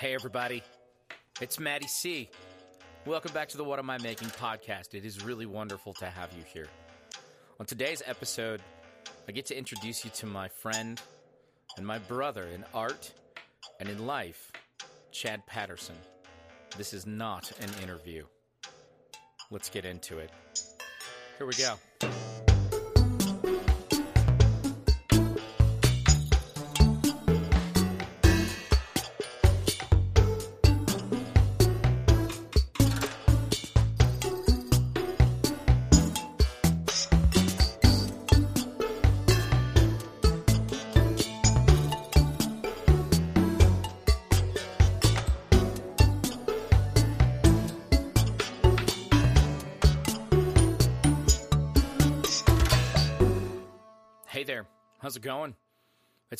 Hey, everybody. It's Maddie C. Welcome back to the What Am I Making podcast. It is really wonderful to have you here. On today's episode, I get to introduce you to my friend and my brother in art and in life, Chad Patterson. This is not an interview. Let's get into it. Here we go.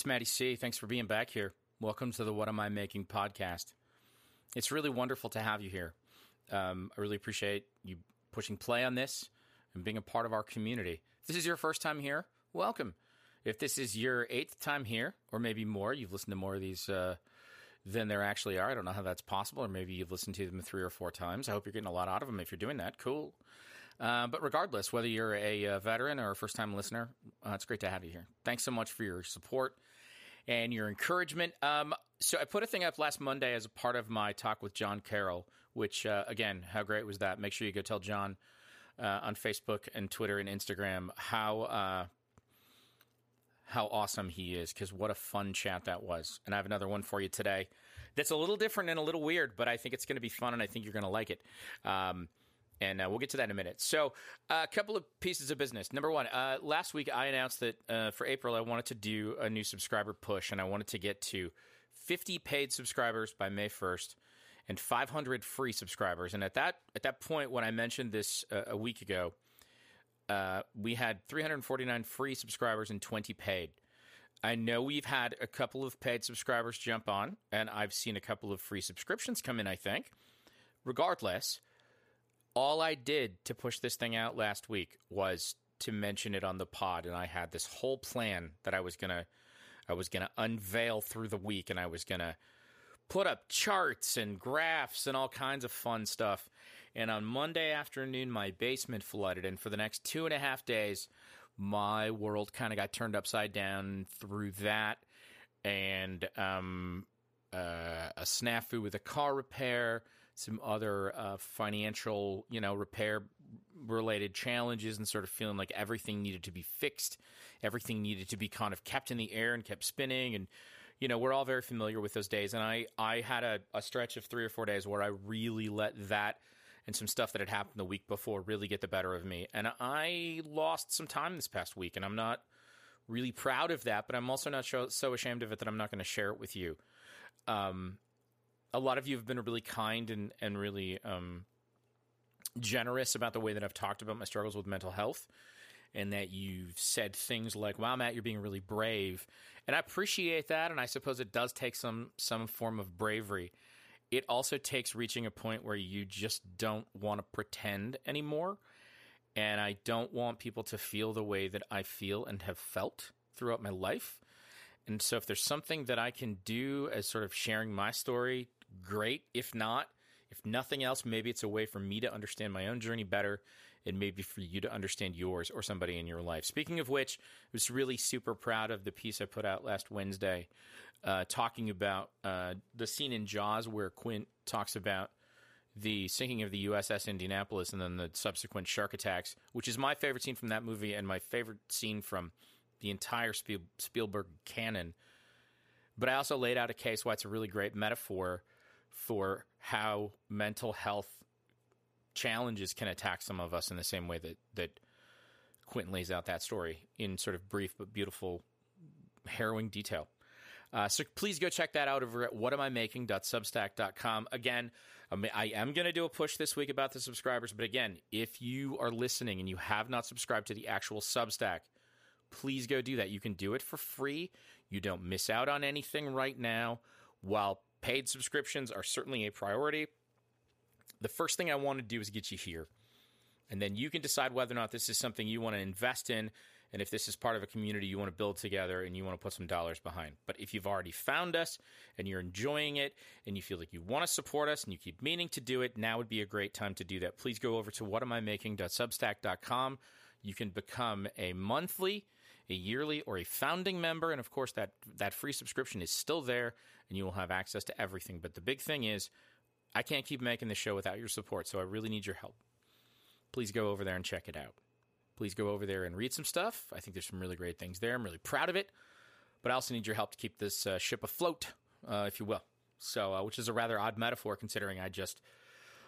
It's Maddie C. Thanks for being back here. Welcome to the What Am I Making podcast. It's really wonderful to have you here. Um, I really appreciate you pushing play on this and being a part of our community. If this is your first time here, welcome. If this is your eighth time here, or maybe more, you've listened to more of these uh, than there actually are. I don't know how that's possible, or maybe you've listened to them three or four times. I hope you're getting a lot out of them. If you're doing that, cool. Uh, but regardless, whether you're a, uh veteran or a first time listener, uh, it's great to have you here. Thanks so much for your support and your encouragement. Um, so I put a thing up last Monday as a part of my talk with John Carroll, which, uh, again, how great was that? Make sure you go tell John uh, on Facebook and Twitter and Instagram how. Uh, how awesome he is because what a fun chat that was. And I have another one for you today that's a little different and a little weird, but I think it's going to be fun and I think you're going to like it. Um, and uh, we'll get to that in a minute. So, uh, a couple of pieces of business. Number one, uh, last week I announced that uh, for April I wanted to do a new subscriber push, and I wanted to get to 50 paid subscribers by May 1st and 500 free subscribers. And at that at that point, when I mentioned this uh, a week ago, we had 349 free subscribers and 20 paid. I know we've had a couple of paid subscribers jump on, and I've seen a couple of free subscriptions come in. I think, regardless all I did to push this thing out last week was to mention it on the pod, and I had this whole plan that I was gonna, I was gonna unveil through the week, and I was gonna put up charts and graphs and all kinds of fun stuff. And on Monday afternoon, my basement flooded, and for the next two and a half days, my world kind of got turned upside down through that, and um, uh, a snafu with a car repair some other uh, financial, you know, repair related challenges and sort of feeling like everything needed to be fixed. Everything needed to be kind of kept in the air and kept spinning. And, you know, we're all very familiar with those days. And I, I had a, a stretch of three or four days where I really let that and some stuff that had happened the week before really get the better of me. And I lost some time this past week. And I'm not really proud of that, but I'm also not so, ashamed of it that I'm not going to share it with you. Um, a lot of you have been really kind and and really um, generous about the way that I've talked about my struggles with mental health, and that you've said things like, "Wow, Matt, you're being really brave," and I appreciate that. And I suppose it does take some some form of bravery. It also takes reaching a point where you just don't want to pretend anymore. And I don't want people to feel the way that I feel and have felt throughout my life. And so, if there's something that I can do as sort of sharing my story great. If not, if nothing else, maybe it's a way for me to understand my own journey better and maybe for you to understand yours or somebody in your life. Speaking of which, I was really super proud of the piece I put out last Wednesday uh, talking about uh, the scene in Jaws where Quint talks about the sinking of the USS Indianapolis and then the subsequent shark attacks, which is my favorite scene from that movie and my favorite scene from the entire Spiel- Spielberg canon. But I also laid out a case why it's a really great metaphor for how mental health challenges can attack some of us in the same way that that Quentin lays out that story in sort of brief but beautiful, harrowing detail. Uh, so please go check that out over at whatamimaking.substack.com. Again, I am going to do a push this week about the subscribers, but again, if you are listening and you have not subscribed to the actual Substack, please go do that. You can do it for free. You don't miss out on anything right now. While paid subscriptions are certainly a priority, the first thing I want to do is get you here. And then you can decide whether or not this is something you want to invest in and if this is part of a community you want to build together and you want to put some dollars behind. But if you've already found us and you're enjoying it and you feel like you want to support us and you keep meaning to do it, now would be a great time to do that. Please go over to whatamimaking.substack.com. You can become a monthly, a yearly, or a founding member, and of course that that free subscription is still there, and you will have access to everything. But the big thing is, I can't keep making this show without your support, so I really need your help. Please go over there and check it out please go over there and read some stuff. I think there's some really great things there. I'm really proud of it. But I also need your help to keep this uh, ship afloat, uh, if you will. So, uh, which is a rather odd metaphor considering I just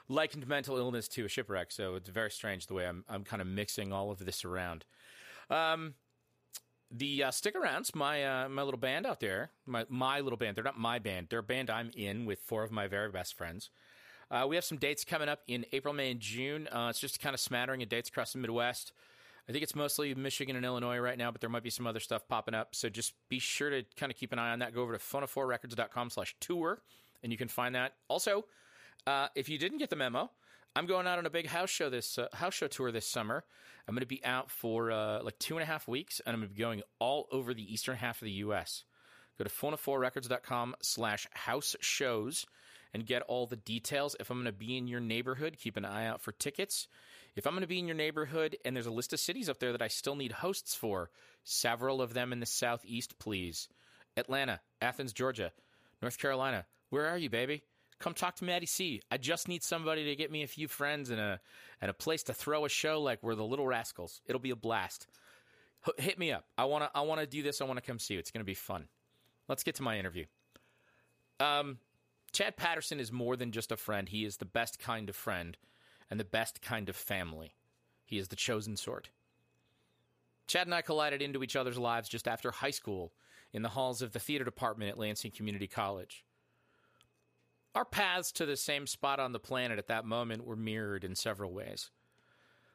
likened mental illness to a shipwreck. So it's very strange the way I'm, I'm kind of mixing all of this around. Um, the uh, stick arounds, my uh, my little band out there, my my little band. They're not my band. They're a band I'm in with four of my very best friends. Uh, we have some dates coming up in April, May, and June. Uh, it's just kind of smattering of dates across the Midwest. I think it's mostly Michigan and Illinois right now, but there might be some other stuff popping up. So just be sure to kind of keep an eye on that. Go over to phono4records.com slash tour, and you can find that. Also, uh, if you didn't get the memo, I'm going out on a big house show this uh, house show tour this summer. I'm going to be out for uh, like two and a half weeks, and I'm going to be going all over the eastern half of the U.S. Go to phono4records.com slash house shows and get all the details. If I'm going to be in your neighborhood, keep an eye out for tickets. If I'm going to be in your neighborhood and there's a list of cities up there that I still need hosts for, several of them in the southeast, please. Atlanta, Athens, Georgia, North Carolina. Where are you, baby? Come talk to Maddie C. I just need somebody to get me a few friends and a and a place to throw a show like we're the Little Rascals. It'll be a blast. H- hit me up. I wanna I wanna do this. I wanna come see you. It's gonna be fun. Let's get to my interview. Um, Chad Patterson is more than just a friend. He is the best kind of friend and the best kind of family. He is the chosen sort. Chad and I collided into each other's lives just after high school in the halls of the theater department at Lansing Community College. Our paths to the same spot on the planet at that moment were mirrored in several ways.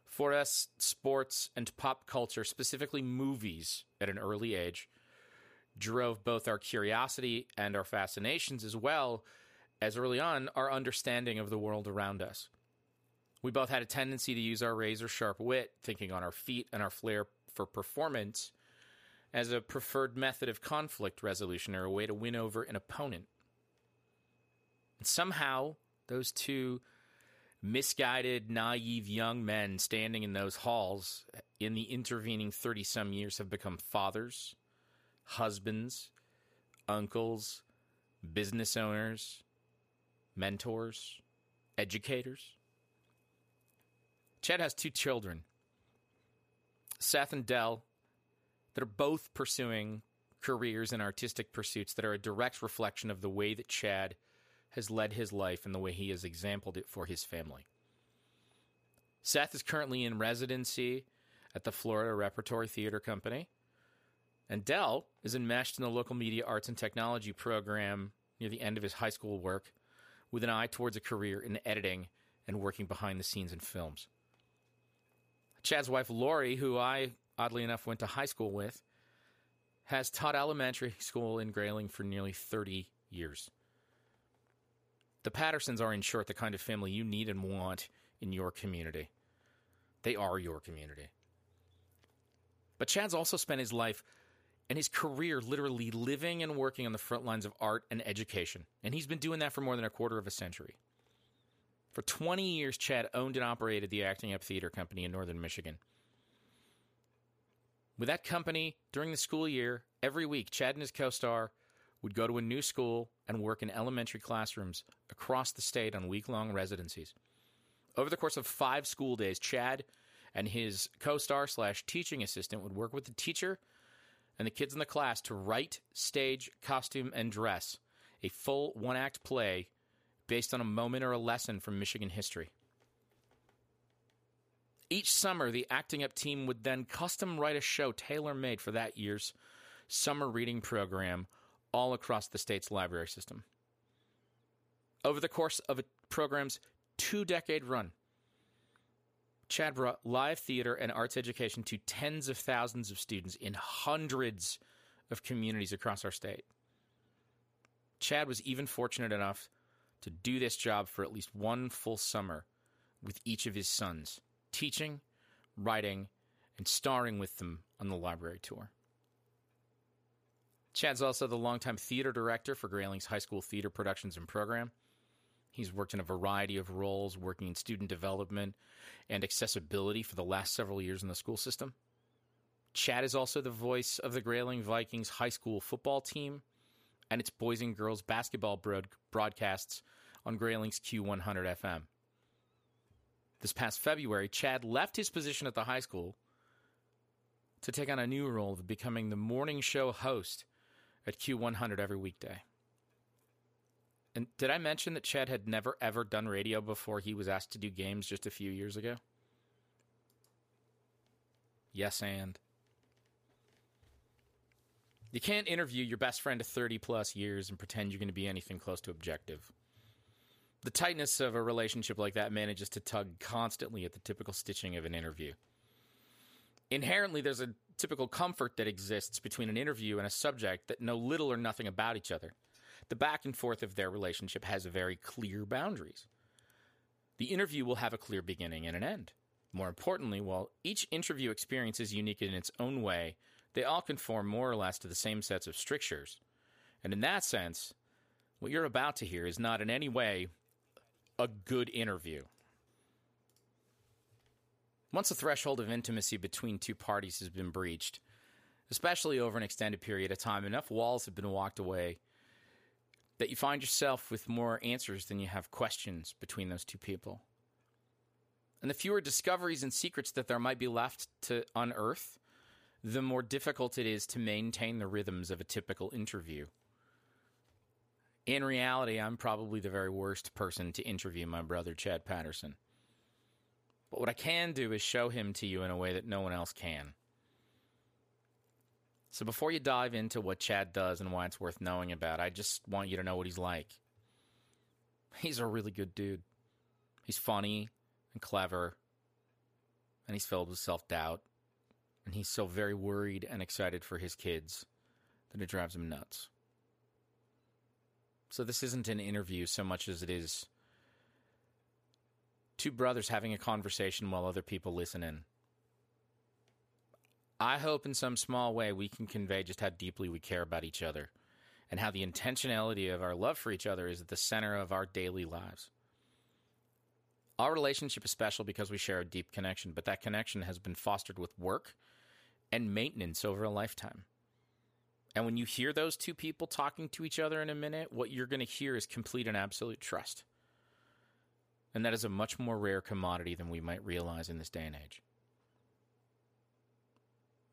For us, sports and pop culture, specifically movies, at an early age, drove both our curiosity and our fascinations, as well as early on our understanding of the world around us. We both had a tendency to use our razor sharp wit, thinking on our feet and our flair for performance, as a preferred method of conflict resolution or a way to win over an opponent. And somehow, those two misguided, naive young men standing in those halls in the intervening 30 some years have become fathers, husbands, uncles, business owners, mentors, educators. Chad has two children, Seth and Del, that are both pursuing careers and artistic pursuits that are a direct reflection of the way that Chad has led his life and the way he has exampled it for his family. Seth is currently in residency at the Florida Repertory Theater Company, and Del is enmeshed in the local media arts and technology program near the end of his high school work with an eye towards a career in editing and working behind the scenes in films. Chad's wife, Lori, who I, oddly enough, went to high school with, has taught elementary school in Grayling for nearly 30 years. The Pattersons are, in short, the kind of family you need and want in your community. They are your community. But Chad's also spent his life and his career literally living and working on the front lines of art and education. And he's been doing that for more than a quarter of a century. For 20 years, Chad owned and operated the Acting Up Theater Company in northern Michigan. With that company, during the school year, every week, Chad and his co star would go to a new school and work in elementary classrooms across the state on week long residencies. Over the course of five school days, Chad and his co star slash teaching assistant would work with the teacher and the kids in the class to write, stage, costume, and dress a full one act play based on a moment or a lesson from Michigan history. Each summer, the Acting Up team would then custom write a show tailor made for that year's summer reading program all across the state's library system. Over the course of a program's two decade run, Chad brought live theater and arts education to tens of thousands of students in hundreds of communities across our state. Chad was even fortunate enough to do this job for at least one full summer with each of his sons, teaching, writing, and starring with them on the library tour. Chad's also the longtime theater director for Grayling's high school theater productions and program. He's worked in a variety of roles, working in student development and accessibility for the last several years in the school system. Chad is also the voice of the Grayling Vikings high school football team and its boys and girls basketball broad- broadcasts on Grayling's Q100 FM. This past February, Chad left his position at the high school to take on a new role of becoming the morning show host at Q100 every weekday. And did I mention that Chad had never ever done radio before he was asked to do games just a few years ago? Yes, and. You can't interview your best friend of 30 plus years and pretend you're going to be anything close to objective. The tightness of a relationship like that manages to tug constantly at the typical stitching of an interview. Inherently, there's a typical comfort that exists between an interview and a subject that know little or nothing about each other. The back and forth of their relationship has very clear boundaries. The interview will have a clear beginning and an end. More importantly, while each interview experience is unique in its own way, they all conform more or less to the same sets of strictures. And in that sense, what you're about to hear is not in any way a good interview. Once the threshold of intimacy between two parties has been breached, especially over an extended period of time, enough walls have been walked away that you find yourself with more answers than you have questions between those two people. And the fewer discoveries and secrets that there might be left to unearth, the more difficult it is to maintain the rhythms of a typical interview. In reality, I'm probably the very worst person to interview my brother, Chad Patterson. But what I can do is show him to you in a way that no one else can. So before you dive into what Chad does and why it's worth knowing about, I just want you to know what he's like. He's a really good dude. He's funny and clever, and he's filled with self doubt, and he's so very worried and excited for his kids that it drives him nuts. So this isn't an interview so much as it is two brothers having a conversation while other people listen in. I hope in some small way we can convey just how deeply we care about each other and how the intentionality of our love for each other is at the center of our daily lives. Our relationship is special because we share a deep connection, but that connection has been fostered with work and maintenance over a lifetime. And when you hear those two people talking to each other in a minute, what you're going to hear is complete and absolute trust. And that is a much more rare commodity than we might realize in this day and age.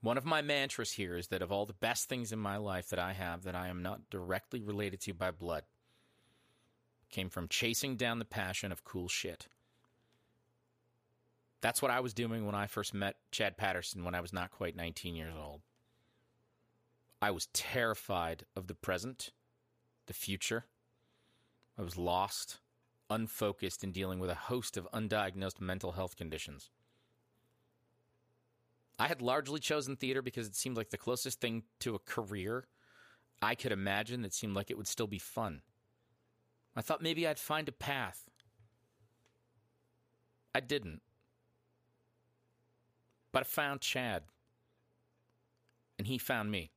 One of my mantras here is that of all the best things in my life that I have that I am not directly related to by blood came from chasing down the passion of cool shit. That's what I was doing when I first met Chad Patterson when I was not quite 19 years old. I was terrified of the present, the future. I was lost unfocused in dealing with a host of undiagnosed mental health conditions. I had largely chosen theater because it seemed like the closest thing to a career I could imagine that seemed like it would still be fun. I thought maybe I'd find a path. I didn't. But I found Chad. And he found me.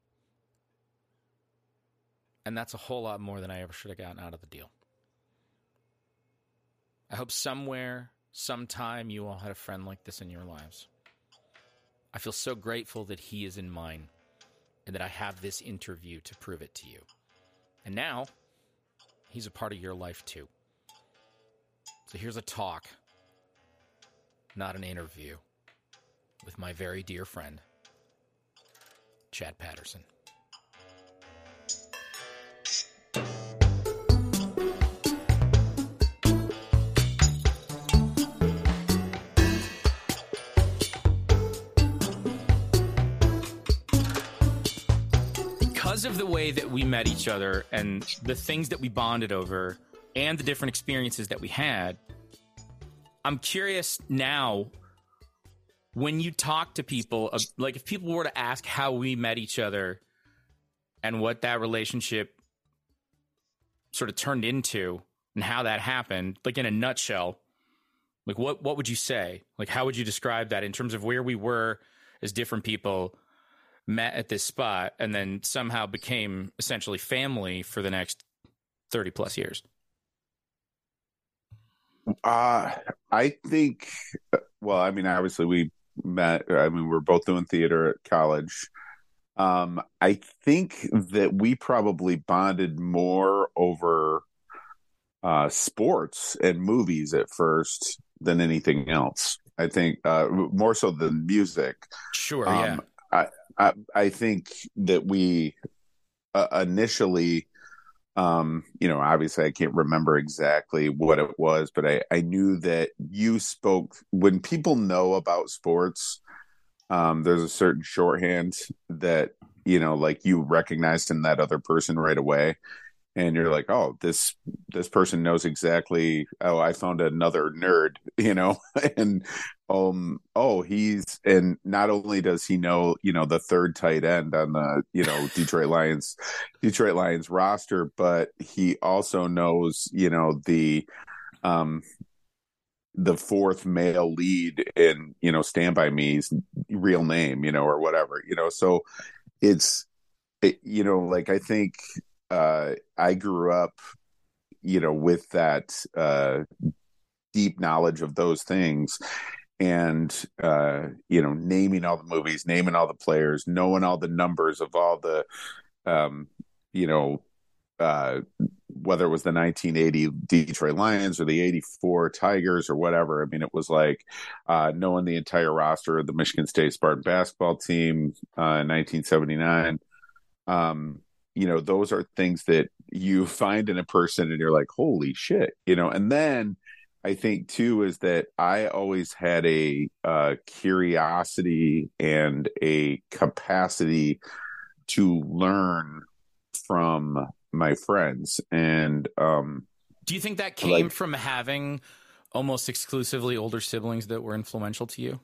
And that's a whole lot more than I ever should have gotten out of the deal. I hope somewhere, sometime, you all had a friend like this in your lives. I feel so grateful that he is in mine and that I have this interview to prove it to you. And now, he's a part of your life too. So here's a talk, not an interview, with my very dear friend, Chad Patterson. Because of the way that we met each other and the things that we bonded over and the different experiences that we had, I'm curious now when you talk to people, uh, like if people were to ask how we met each other and what that relationship sort of turned into and how that happened, like in a nutshell, like what what would you say? Like how would you describe that in terms of where we were as different people met at this spot and then somehow became essentially family for the next 30 plus years? Uh, I think, well, I mean, obviously we met, I mean, we're both doing theater at college. Um, I think that we probably bonded more over uh, sports and movies at first than anything else. I think uh, more so than music. Sure. Um, yeah. I, I, I think that we uh, initially um, you know, obviously I can't remember exactly what it was, but I, I knew that you spoke when people know about sports, um, there's a certain shorthand that, you know, like you recognized in that other person right away and you're like oh this this person knows exactly oh i found another nerd you know? And um oh he's and not only does he know you know the third tight end on the you know detroit lions detroit lions roster but he also knows you know the um the fourth male lead in you know stand by me's real name you know or whatever you know? So it's it, you know like i think uh, I grew up, you know, with that uh, deep knowledge of those things and uh, you know naming all the movies naming all the players knowing all the numbers of all the um, you know uh, whether it was the 1980 Detroit Lions or the 84 Tigers or whatever. I mean, it was like uh, knowing the entire roster of the Michigan State Spartan basketball team uh, in 1979. Um, you know those are things that you find in a person and you're like holy shit you know? And then i think too is that i always had a uh, curiosity and a capacity to learn from my friends. And um do you think that came like, from having almost exclusively older siblings that were influential to you?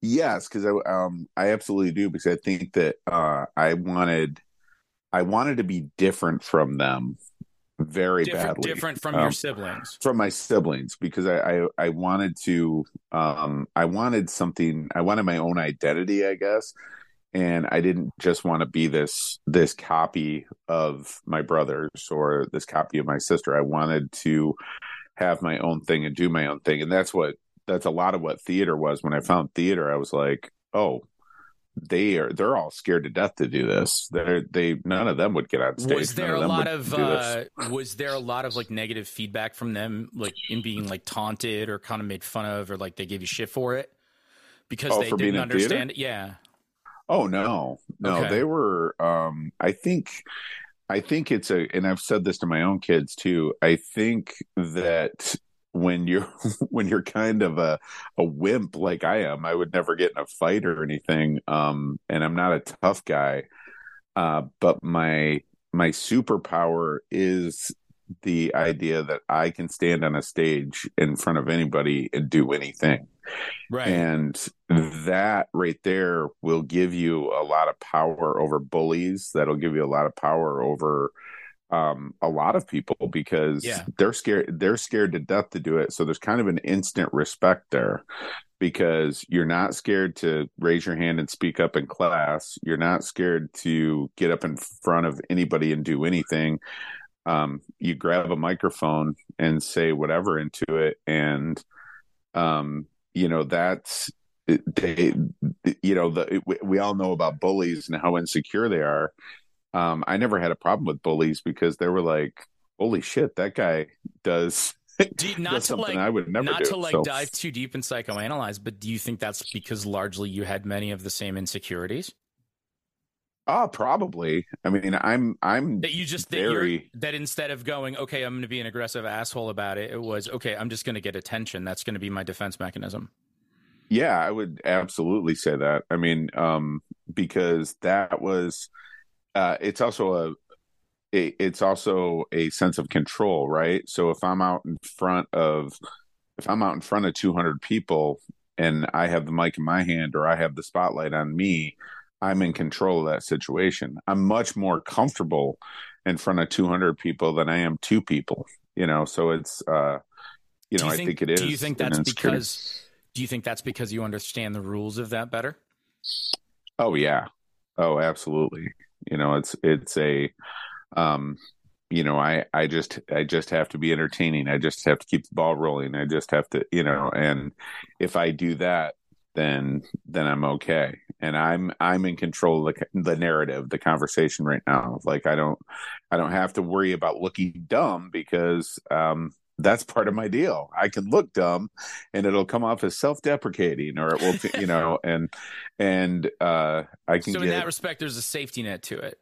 Yes because i um i absolutely do because i think that uh i wanted I wanted to be different from them very different, badly. Different from um, your siblings. From my siblings, because I, I, I wanted to um I wanted something I wanted my own identity, I guess. And I didn't just want to be this this copy of my brothers or this copy of my sister. I wanted to have my own thing and do my own thing. And that's what that's a lot of what theater was. When I found theater, I was like, oh, they are they're all scared to death to do this. They're they none of them would get on stage. Was there a lot of uh, was there a lot of like negative feedback from them, like in being like taunted or kind of made fun of, or like they gave you shit for it because oh, they didn't understand it? Yeah. Oh no, no, okay. they were. um I think, I think it's a, and I've said this to my own kids too. I think that when you're when you're kind of a a wimp like I am, I would never get in a fight or anything. Um, and I'm not a tough guy. Uh, but my my superpower is the idea that I can stand on a stage in front of anybody and do anything. Right. And that right there will give you a lot of power over bullies. That'll give you a lot of power over um, a lot of people because yeah. they're scared they're scared to death to do it. So there's kind of an instant respect there because you're not scared to raise your hand and speak up in class. You're not scared to get up in front of anybody and do anything. Um, you grab a microphone and say whatever into it. And um, you know that's they you know the we all know about bullies and how insecure they are um, I never had a problem with bullies because they were like, "Holy shit, that guy does." Do not does to like, I would never not do, to like so. dive too deep and psychoanalyze, but do you think that's because largely you had many of the same insecurities? Oh, probably. I mean, I'm I'm that you just very that, that instead of going, okay, I'm going to be an aggressive asshole about it, it was okay. I'm just going to get attention. That's going to be my defense mechanism. Yeah, I would absolutely say that. I mean, um, because that was uh, it's also a it's also a sense of control, right? So if I'm out in front of if I'm out in front of 200 people and I have the mic in my hand or I have the spotlight on me, I'm in control of that situation. I'm much more comfortable in front of 200 people than I am two people, you know. So it's uh you know, you I think, think it is. Do you think that's because do you think that's because you understand the rules of that better? Oh yeah. Oh, absolutely. You know, it's it's a um you know, I I just I just have to be entertaining. I just have to keep the ball rolling. I just have to, you know, and if I do that, then then I'm okay. And I'm I'm in control of the the narrative, the conversation right now. Like I don't I don't have to worry about looking dumb because um that's part of my deal. I can look dumb and it'll come off as self-deprecating or it will you know and and uh I can So in get that respect there's a safety net to it.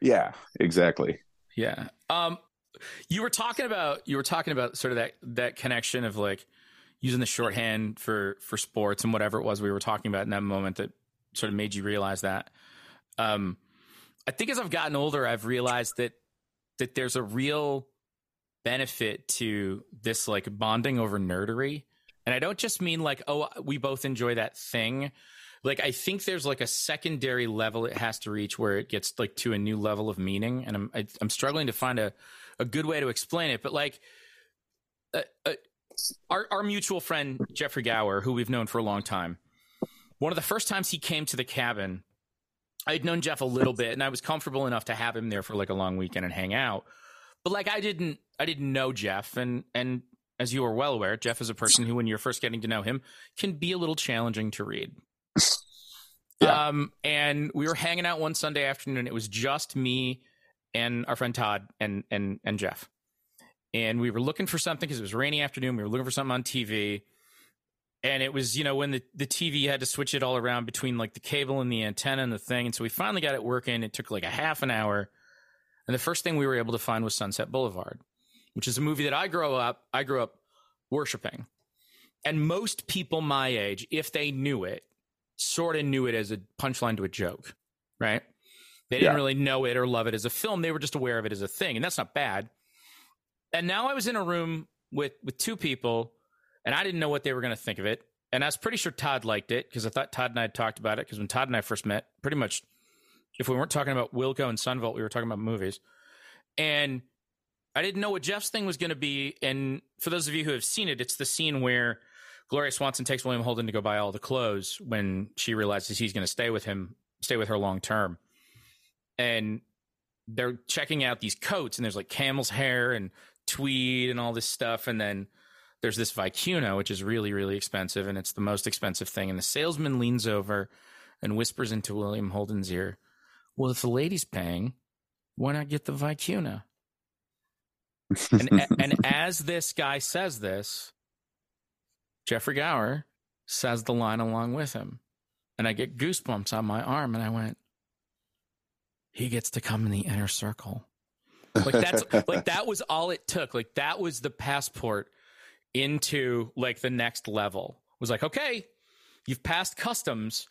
Yeah, exactly. Yeah. Um you were talking about you were talking about sort of that that connection of like using the shorthand for for sports and whatever it was we were talking about in that moment that sort of made you realize that. Um I think as I've gotten older I've realized that that there's a real benefit to this like bonding over nerdery. And I don't just mean like, oh, we both enjoy that thing. Like, I think there's like a secondary level it has to reach where it gets like to a new level of meaning. And I'm, I, I'm struggling to find a, a good way to explain it. But like, uh, uh, our, our mutual friend, Jeffrey Gower, who we've known for a long time, one of the first times he came to the cabin, I'd known Jeff a little bit and I was comfortable enough to have him there for like a long weekend and hang out. But like, I didn't, I didn't know Jeff. And, and, as you are well aware, Jeff is a person who, when you're first getting to know him, can be a little challenging to read. Yeah. Um, and we were hanging out one Sunday afternoon. It was just me and our friend Todd and and and Jeff. And we were looking for something because it was a rainy afternoon. We were looking for something on TV. And it was, you know, when the, the TV had to switch it all around between like the cable and the antenna and the thing. And so we finally got it working. It took like a half an hour. And the first thing we were able to find was Sunset Boulevard, which is a movie that I grew up, I grew up worshiping. And most people my age, if they knew it, sort of knew it as a punchline to a joke, right? They didn't Yeah. really know it or love it as a film. They were just aware of it as a thing, and that's not bad. And now I was in a room with with two people, and I didn't know what they were going to think of it. And I was pretty sure Todd liked it because I thought Todd and I had talked about it. Because when Todd and I first met, pretty much, if we weren't talking about Wilco and Son Volt, we were talking about movies. And I didn't know what Jeff's thing was going to be. And for those of you who have seen it, it's the scene where Gloria Swanson takes William Holden to go buy all the clothes when she realizes he's going to stay with him, stay with her long term. And they're checking out these coats, and there's like camel's hair and tweed and all this stuff. And then there's this Vicuna, which is really, really expensive, and it's the most expensive thing. And the salesman leans over and whispers into William Holden's ear, Well, if the lady's paying, why not get the Vicuna? And, and as this guy says this, Jeffrey Gower says the line along with him. And I get goosebumps on my arm, and I went, he gets to come in the inner circle. Like that's like that was all it took. Like that was the passport into like the next level. It was like, okay, you've passed customs.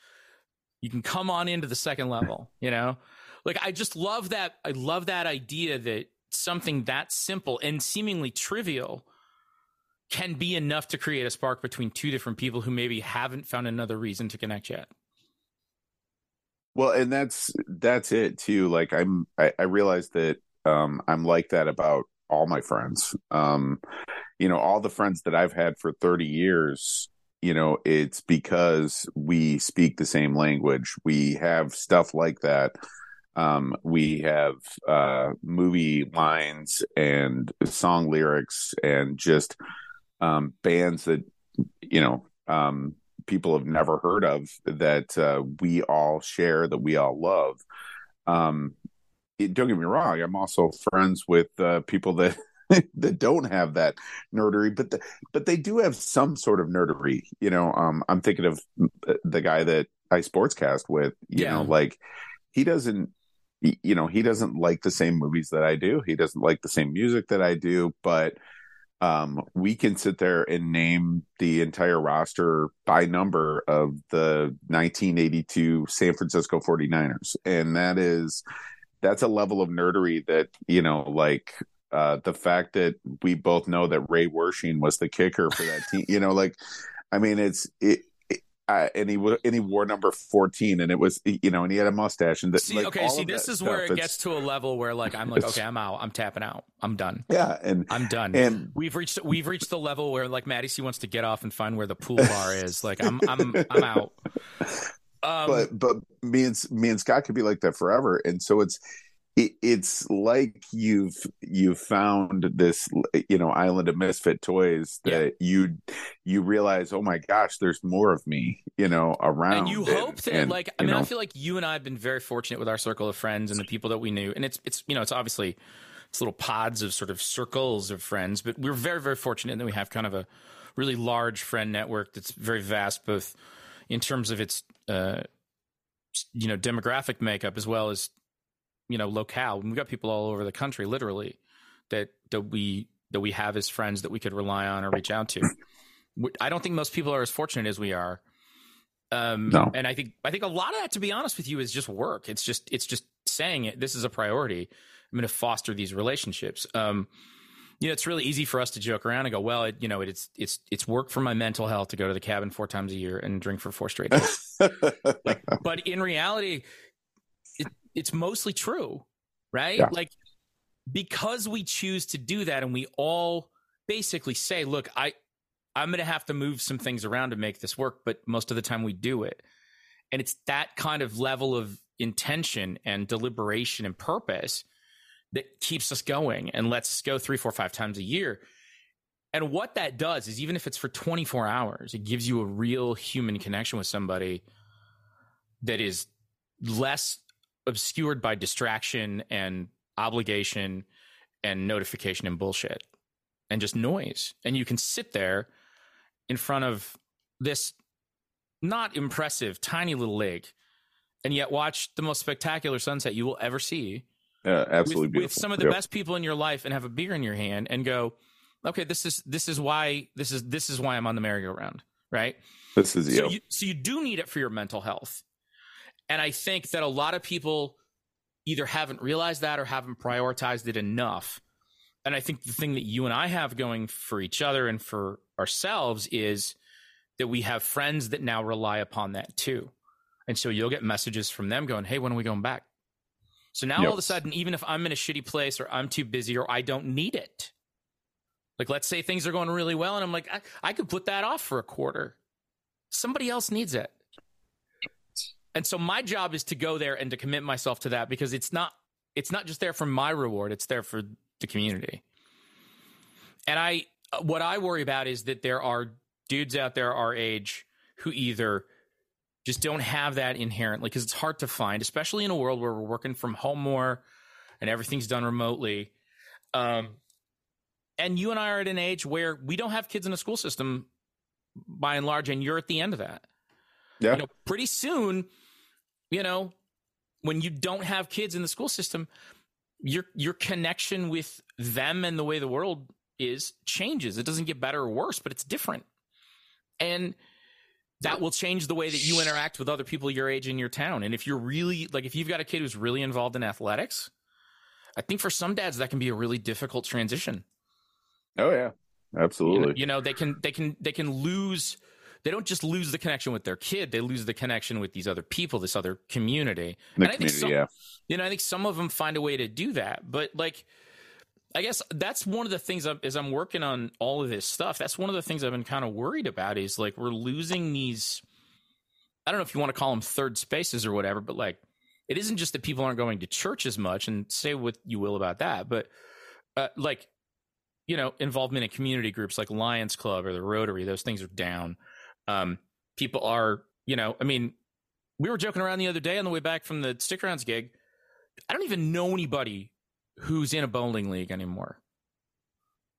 You can come on into the second level, you know? Like I just love that I love that idea that something that simple and seemingly trivial can be enough to create a spark between two different people who maybe haven't found another reason to connect yet. Well, and that's that's it too. Like I'm, I, I realize that um, I'm like that about all my friends. Um, you know, all the friends that I've had for 30 years. You know, it's because we speak the same language. We have stuff like that. Um, we have uh, movie lines and song lyrics and just um, bands that you know um, people have never heard of that uh, we all share that we all love um it, don't get me wrong i'm also friends with uh, people that that don't have that nerdery but the, but they do have some sort of nerdery you know um i'm thinking of the guy that i sportscast with you Yeah. know like he doesn't you know he doesn't like the same movies that i do he doesn't like the same music that i do but um, we can sit there and name the entire roster by number of the 1982 San Francisco 49ers. And that is, that's a level of nerdery that, you know, like, uh, the fact that we both know that Ray Wersching was the kicker for that team, you know, like, I mean, it's, it, it uh, and he wa- and he wore number fourteen, and it was you know, and he had a mustache, and the, See, like, okay, see, this is where stuff, it gets to a level where like I'm like, okay, I'm out. I'm tapping out. I'm done. yeah, and I'm done. and We've reached we've reached the level where like Maddie C wants to get off and find where the pool bar is. Like I'm I'm I'm out. um, but but me and me and Scott could be like that forever, and so it's it, it's like you've you've found this you know island of misfit toys that yeah. you you realize oh my gosh there's more of me you know around and you and, hope that and, like i mean know. i feel like you and i have been very fortunate with our circle of friends and the people that we knew and it's it's you know it's obviously it's little pods of sort of circles of friends but we're very very fortunate that we have kind of a really large friend network that's very vast both in terms of its uh, you know demographic makeup as well as you know locale. We've got people all over the country, literally, that that we that we have as friends that we could rely on or reach out to. I don't think most people are as fortunate as we are. Um, no. and I think I think a lot of that, to be honest with you, is just work. It's just it's just saying it. This is a priority. I'm going to foster these relationships. Um, you know, it's really easy for us to joke around and go, well, it, you know, it's it's it's work for my mental health to go to the cabin four times a year and drink for four straight days. like, but in reality, it, it's mostly true, right? Yeah. Like because we choose to do that, and we all basically say, look, I I'm going to have to move some things around to make this work, but most of the time we do it, and it's that kind of level of intention and deliberation and purpose that keeps us going and lets us go three, four, five times a year. And what that does is, even if it's for 24 hours, it gives you a real human connection with somebody that is less obscured by distraction and obligation and notification and bullshit and just noise. And you can sit there in front of this not impressive, tiny little lake and yet watch the most spectacular sunset you will ever see yeah, absolutely with, with some of the yep. best people in your life and have a beer in your hand and go, okay, this is this is why this is this is why I'm on the merry-go-round, right? This is so you, so you do need it for your mental health, and I think that a lot of people either haven't realized that or haven't prioritized it enough. And I think the thing that you and I have going for each other and for ourselves is that we have friends that now rely upon that too. And so you'll get messages from them going, Hey, when are we going back? So now yep. all of a sudden, even if I'm in a shitty place or I'm too busy or I don't need it, like let's say things are going really well and I'm like, I, I could put that off for a quarter. Somebody else needs it. And so my job is to go there and to commit myself to that because it's not it's not just there for my reward, it's there for the community. And I what I worry about is that there are dudes out there our age who either just don't have that inherently because it's hard to find, especially in a world where we're working from home more and everything's done remotely. Um, and you and I are at an age where we don't have kids in a school system by and large, and you're at the end of that. Yeah. You know, pretty soon, you know, when you don't have kids in the school system, your your connection with them and the way the world is changes. It doesn't get better or worse, but it's different. And that will change the way that you interact with other people your age in your town. And if you're really like if you've got a kid who's really involved in athletics, I think for some dads that can be a really difficult transition. Oh yeah. Absolutely. You know, you know, they can they can they can lose they don't just lose the connection with their kid, they lose the connection with these other people, this other community. The and community, some, yeah. You know, I think some of them find a way to do that, but like I guess that's one of the things I'm, as I'm working on all of this stuff. That's one of the things I've been kind of worried about is like we're losing these. I don't know if you want to call them third spaces or whatever, but like it isn't just that people aren't going to church as much, and say what you will about that, but uh, like you know involvement in community groups like Lions Club or the Rotary, those things are down. Um, people are, you know, I mean, we were joking around the other day on the way back from the stick rounds gig. I don't even know anybody who's in a bowling league anymore.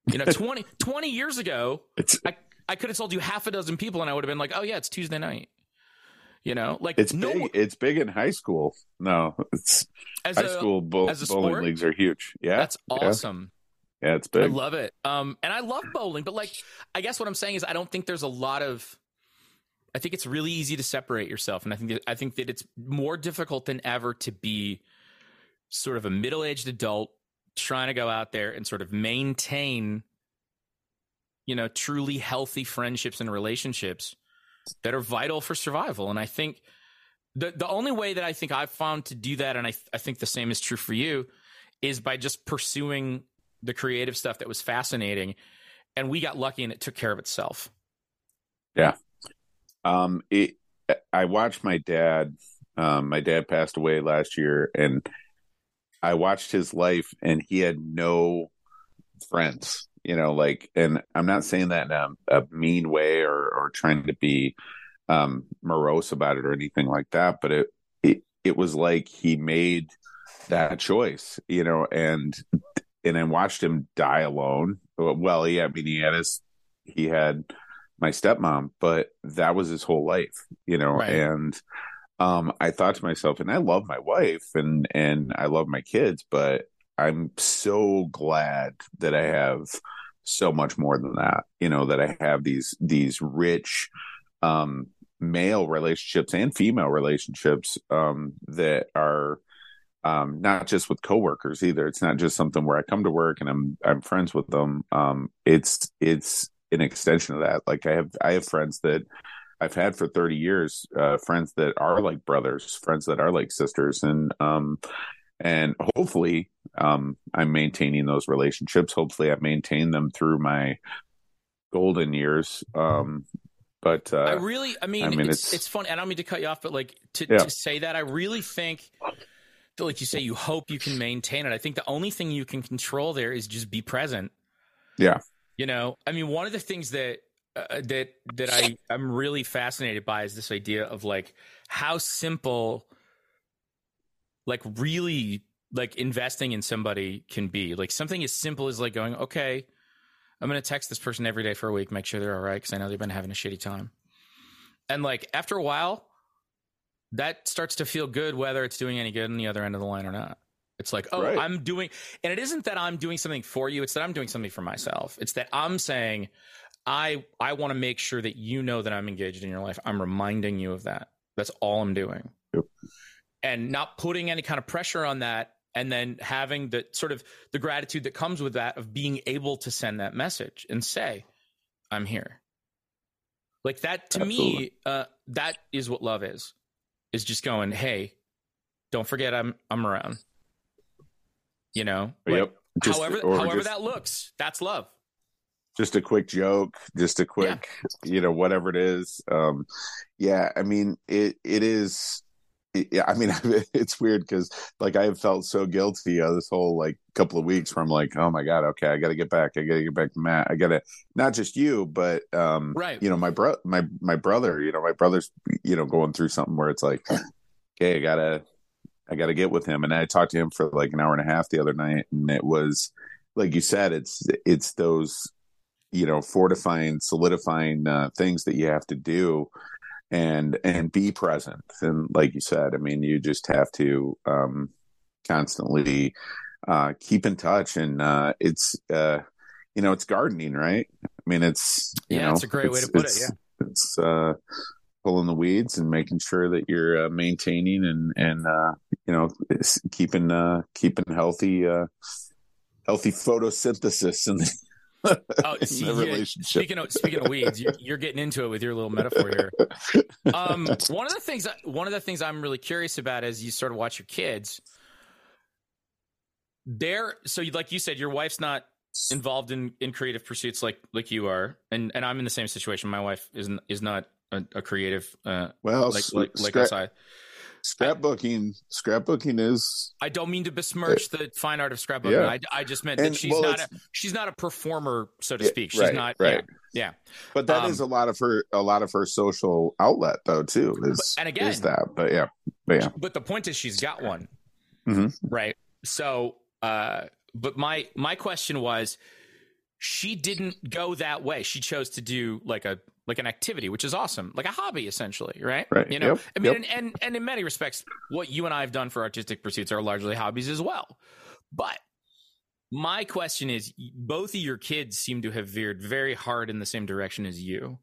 You know, 20, 20 years ago, I, I could have told you half a dozen people and I would have been like, oh, yeah, it's Tuesday night. You know, like it's no, big. It's big in high school. No, it's as high a, school bo- bowling sport, leagues are huge. Yeah, that's awesome. Yeah. yeah, it's big. I love it. Um, and I love bowling, but like, I guess what I'm saying is, I don't think there's a lot of. I think it's really easy to separate yourself, and I think that, I think that it's more difficult than ever to be sort of a middle aged adult trying to go out there and sort of maintain, you know, truly healthy friendships and relationships that are vital for survival. And I think the the only way that I think I've found to do that, and I I think the same is true for you, is by just pursuing the creative stuff that was fascinating, and we got lucky and it took care of itself. Yeah. Um. It I watched my dad. Um, my dad passed away last year, and I watched his life, and he had no friends. You know, like, and I'm not saying that in a, a mean way or or trying to be um, morose about it or anything like that, but it it it was like he made that choice, you know, and and I watched him die alone. Well, yeah, I mean, he had his he had my stepmom, but that was his whole life, you know, right. and um, I thought to myself, and I love my wife and and I love my kids, but I'm so glad that I have so much more than that. You know, that I have these these rich um male relationships and female relationships um that are um, not just with coworkers either. It's not just something where I come to work and I'm I'm friends with them. Um, it's it's an extension of that. Like I have I have friends that I've had for 30 years, uh, friends that are like brothers, friends that are like sisters, and um, and hopefully um, I'm maintaining those relationships. Hopefully, I maintain them through my golden years. Um, but uh, I really, I mean, I mean it's, it's, it's funny. I don't mean to cut you off, but like to, yeah. to say that, I really think like you say, you hope you can maintain it. I think the only thing you can control there is just be present. Yeah. You know, I mean, one of the things that uh, that that I I'm really fascinated by is this idea of like how simple, like really like investing in somebody can be. Like something as simple as like going, okay, I'm going to text this person every day for a week, make sure they're all right because I know they've been having a shitty time. And like after a while, that starts to feel good whether it's doing any good on the other end of the line or not. It's like, oh, right. I'm doing, and it isn't that I'm doing something for you. It's that I'm doing something for myself. It's that I'm saying, I I want to make sure that you know that I'm engaged in your life. I'm reminding you of that. That's all I'm doing, yep. and not putting any kind of pressure on that. And then having the sort of the gratitude that comes with that of being able to send that message and say, "I'm here." Like that to Absolutely. me, uh, that is what love is is just going, "Hey, don't forget I'm I'm around." You know, like, yep. Just, however, however just, that looks, that's love. Just a quick joke, just a quick, yeah. you know, whatever it is. Um, yeah, I mean, it it is. yeah, I mean, it's weird because like I have felt so guilty uh, this whole like couple of weeks where I'm like, oh my god, okay, I got to get back, I got to get back to Matt, I got to not just you, but um, right, you know, my bro, my my brother, you know, my brother's, you know, going through something where it's like, okay, I gotta I got to get with him. And I talked to him for like an hour and a half the other night, and it was like you said, it's it's those you know fortifying, solidifying uh, things that you have to do, and and be present. And like you said, I mean, you just have to um, constantly uh, keep in touch, and uh, it's uh, you know it's gardening, right? I mean, it's yeah, know, it's a great way to put it. Yeah, it's uh pulling the weeds and making sure that you're uh, maintaining and and uh, you know keeping uh, keeping healthy uh, healthy photosynthesis and oh, see, yeah, speaking of speaking of weeds, you're, you're, getting into it with your little metaphor here. Um, one of the things one of the things I'm really curious about is you sort of watch your kids. There, so like you said, your wife's not involved in, in creative pursuits like like you are, and and I'm in the same situation. My wife isn't is not a, a creative uh well like like, like us I scrapbooking scrapbooking is i don't mean to besmirch the fine art of scrapbooking yeah. I, I just meant and, that she's well, not a, she's not a performer so to speak she's right, not right yeah, yeah. but that um, is a lot of her a lot of her social outlet though too is, and again is that but yeah but yeah but the point is she's got one mm-hmm. right so uh but my my question was she didn't go that way she chose to do like a like an activity, which is awesome, like a hobby essentially, right? Right. You know, yep. I mean, yep. and, and and in many respects, what you and I have done for artistic pursuits are largely hobbies as well. But my question is, both of your kids seem to have veered very hard in the same direction as you.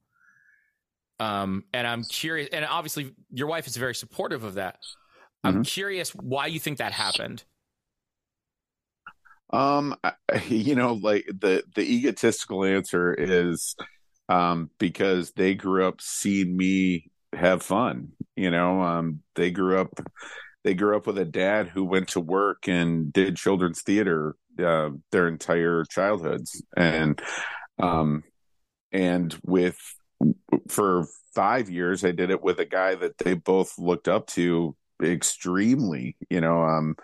Um, and I'm curious, and obviously your wife is very supportive of that. I'm mm-hmm. curious why you think that happened. Um, you know, like the the egotistical answer is um, because they grew up seeing me have fun. You know, um, they grew up they grew up with a dad who went to work and did children's theater uh, their entire childhoods, and um, and with for five years, I did it with a guy that they both looked up to extremely. You know, um,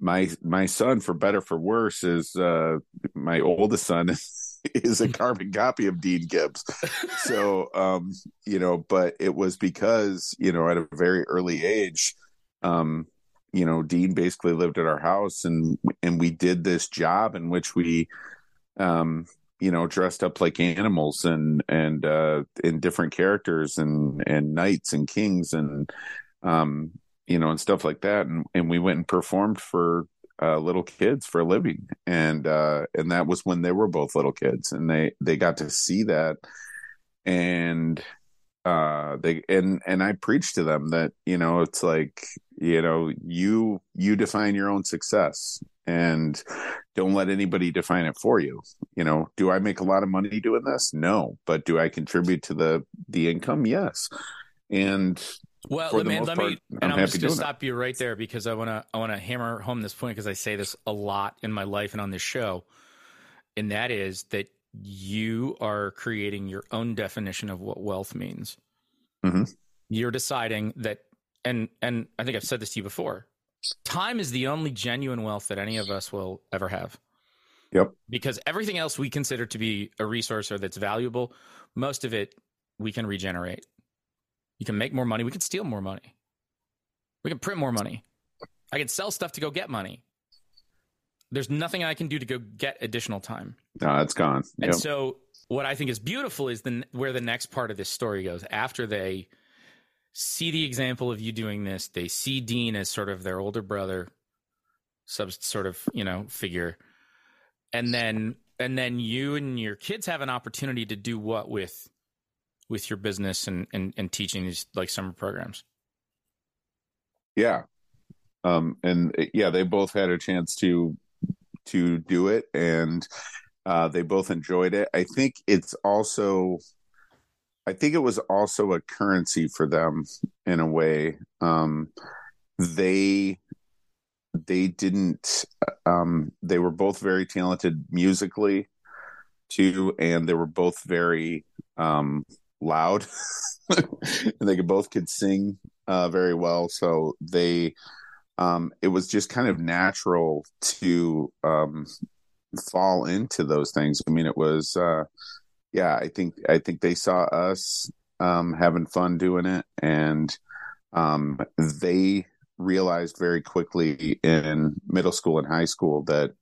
my my son, for better for worse, is uh, my oldest son is a carbon copy of Dean Gibbs. So, um, you know, but it was because you know at a very early age, um, you know, Dean basically lived at our house, and and we did this job in which we, um, you know, dressed up like animals and and uh, in different characters and and knights and kings and um, you know, and stuff like that. And and we went and performed for uh, little kids for a living, and uh, and that was when they were both little kids, and they they got to see that, and uh they and and I preached to them that you know it's like you know you you define your own success and don't let anybody define it for you. You know do i make a lot of money doing this? No. But do i contribute to the the income? Yes. And well let me, let me and i'm, I'm just going to stop you right there because i want to i want to hammer home this point because i say this a lot in my life and on this show and that is that you are creating your own definition of what wealth means mm-hmm. you're deciding that and and i think i've said this to you before time is the only genuine wealth that any of us will ever have. Yep. Because everything else we consider to be a resource or that's valuable, most of it we can regenerate. You can make more money. We can steal more money. We can print more money. I can sell stuff to go get money. There's nothing I can do to go get additional time. No, it's gone. Yep. And so, what I think is beautiful is the where the next part of this story goes after they see the example of you doing this. They see Dean as sort of their older brother, sub sort of you know figure, and then and then you and your kids have an opportunity to do what with with your business and and, and teaching these like summer programs. Yeah, um, and yeah, they both had a chance to to do it, and uh, they both enjoyed it. I think it's also I think it was also a currency for them in a way. Um, they they didn't. Um, they were both very talented musically, too, and they were both very um, loud, and they could both could sing uh, very well. So they, um, it was just kind of natural to um, fall into those things. I mean, it was. Uh, yeah, I think I think they saw us um, having fun doing it, and um, they realized very quickly in middle school and high school that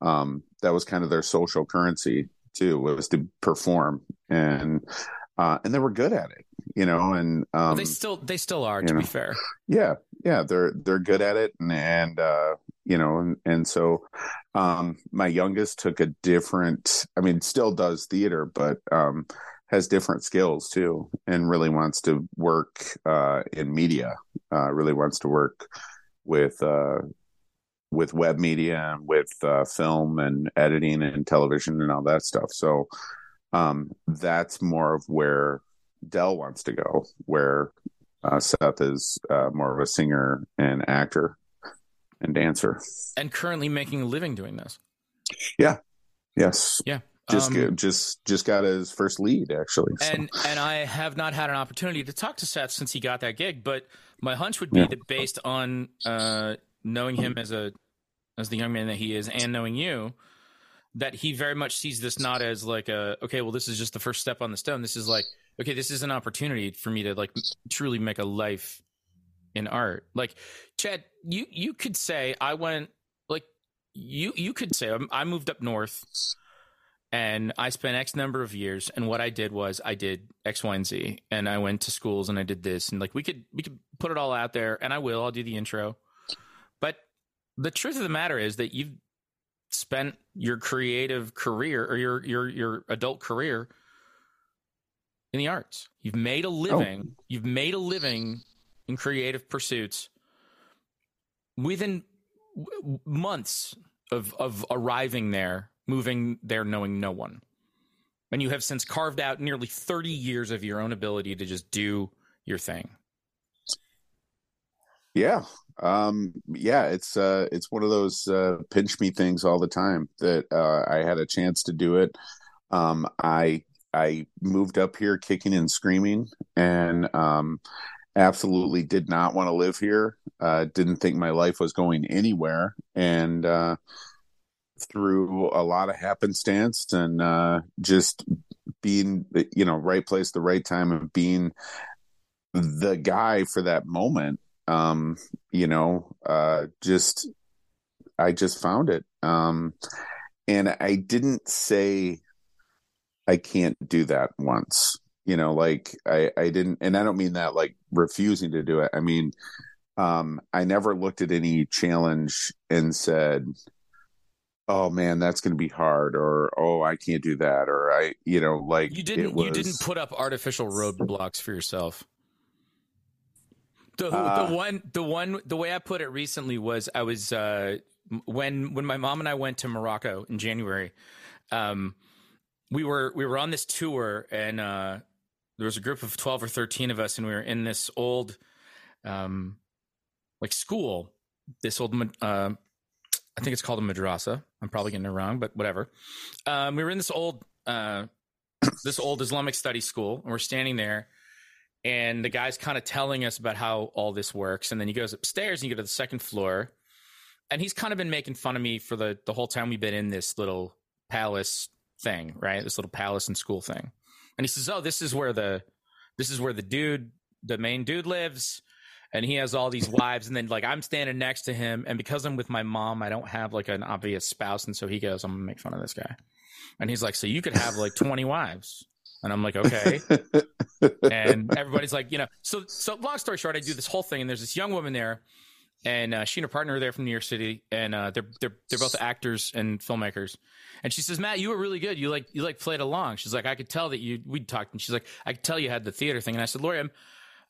um, that was kind of their social currency too was to perform and uh, and they were good at it you know and um, well, they still they still are to know, be fair. Yeah yeah they're they're good at it and, and uh, you know and, and so um, my youngest took a different i mean still does theater but um, has different skills too and really wants to work uh, in media uh, really wants to work with uh, with web media and with uh, film and editing and television and all that stuff. So um, that's more of where Del wants to go, where uh, Seth is uh, more of a singer and actor and dancer, and currently making a living doing this. Yeah. Yes. Yeah. Just um, just just got his first lead actually. So. And and I have not had an opportunity to talk to Seth since he got that gig, but my hunch would be yeah. that based on uh, knowing him as a as the young man that he is, and knowing you, that he very much sees this not as like a okay, well, this is just the first step on the stone. This is like okay, this is an opportunity for me to like truly make a life in art. Like Chad, you you could say I went like you you could say um, I moved up north and I spent X number of years, and what I did was I did X, Y, and Z, and I went to schools and I did this, and like we could we could put it all out there, and I will. I'll do the intro, but the truth of the matter is that you've spent your creative career or your your your adult career in the arts. You've made a oh. living. Oh. You've made a living in creative pursuits within months of of arriving there, moving there knowing no one. And you have since carved out nearly 30 years of your own ability to just do your thing. Yeah. Um, yeah, it's uh, it's one of those uh, pinch me things all the time that uh, I had a chance to do it. Um, I I moved up here kicking and screaming, and um, absolutely did not want to live here. Uh, didn't think my life was going anywhere, and uh, through a lot of happenstance and uh, just being, you know, right place, the right time, and being the guy for that moment. Um, you know, uh, just I just found it, um, and I didn't say I can't do that once you know like i i didn't and i don't mean that like refusing to do it. I mean um i never looked at any challenge and said oh man that's going to be hard or oh i can't do that or i you know like you didn't was... you didn't put up artificial roadblocks for yourself the, uh, the one the one the way i put it recently was i was uh when when my mom and i went to morocco in january um we were we were on this tour and uh there was a group of 12 or 13 of us and we were in this old um like school this old uh i think it's called a madrasa. I'm probably getting it wrong but whatever. Um we were in this old uh this old islamic study school and we're standing there and the guy's kind of telling us about how all this works and then he goes upstairs and you go to the second floor and he's kind of been making fun of me for the the whole time we've been in this little palace thing right? This little palace and school thing. And he says, "Oh, this is where the this is where the dude, the main dude lives." And he has all these wives, and then like I'm standing next to him, and because I'm with my mom, I don't have like an obvious spouse, and so he goes, "I'm gonna make fun of this guy," and he's like, "So you could have like 20 wives," and I'm like, "Okay," and everybody's like, you know, so so long story short, I do this whole thing, and there's this young woman there, and uh, she and her partner are there from New York City, and uh, they're they're they're both actors and filmmakers, and she says, Matt, you were really good. You like you like played along. She's like, I could tell that you we talked, and she's like, I could tell you had the theater thing. And I said, Lori, I'm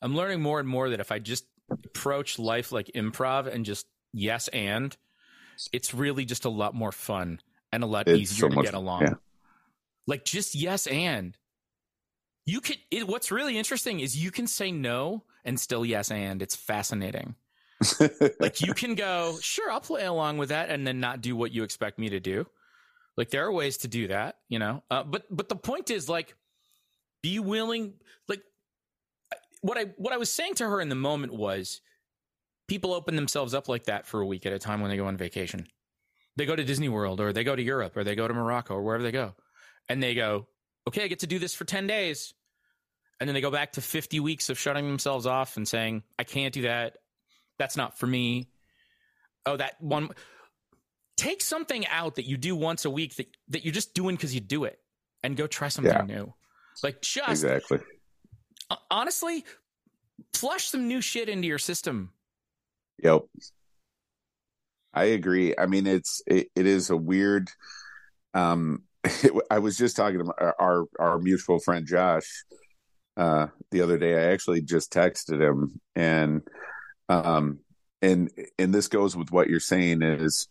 I'm learning more and more that if I just approach life like improv and just yes and, it's really just a lot more fun and a lot it's easier so to much, get along. Yeah. Like just yes and. You could. It, what's really interesting is you can say no and still yes and. It's fascinating. like you can go, sure, I'll play along with that, and then not do what you expect me to do. Like there are ways to do that, you know. Uh, but but the point is like be willing like what I what I was saying to her in the moment was people open themselves up like that for a week at a time when they go on vacation. They go to Disney World or they go to Europe or they go to Morocco or wherever they go. And they go, "Okay, I get to do this for 10 days." And then they go back to 50 weeks of shutting themselves off and saying, "I can't do that. That's not for me." Oh, that one take something out that you do once a week that, that you're just doing because you do it and go try something yeah. new. Like just exactly. Honestly, flush some new shit into your system. Yep. I agree. I mean, it's it, it is a weird. Um, it, I was just talking to my, our our mutual friend Josh uh, the other day. I actually just texted him, and um, and and this goes with what you're saying is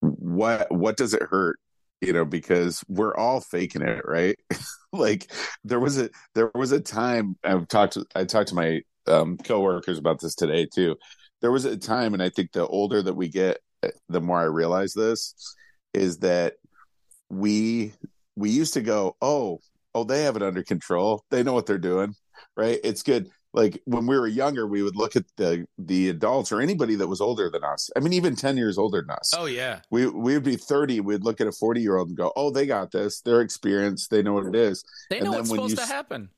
what what does it hurt you know because we're all faking it right like there was a there was a time i've talked to i talked to my um coworkers about this today too there was a time and i think the older that we get the more i realize this is that we we used to go oh oh they have it under control. They know what they're doing right? It's good. Like when we were younger we would look at the the adults or anybody that was older than us. I mean even 10 years older than us. Oh yeah. We we would be 30 we'd look at a 40 year old and go oh they got this. They're experienced. They know what it is. They know what's supposed you, to happen.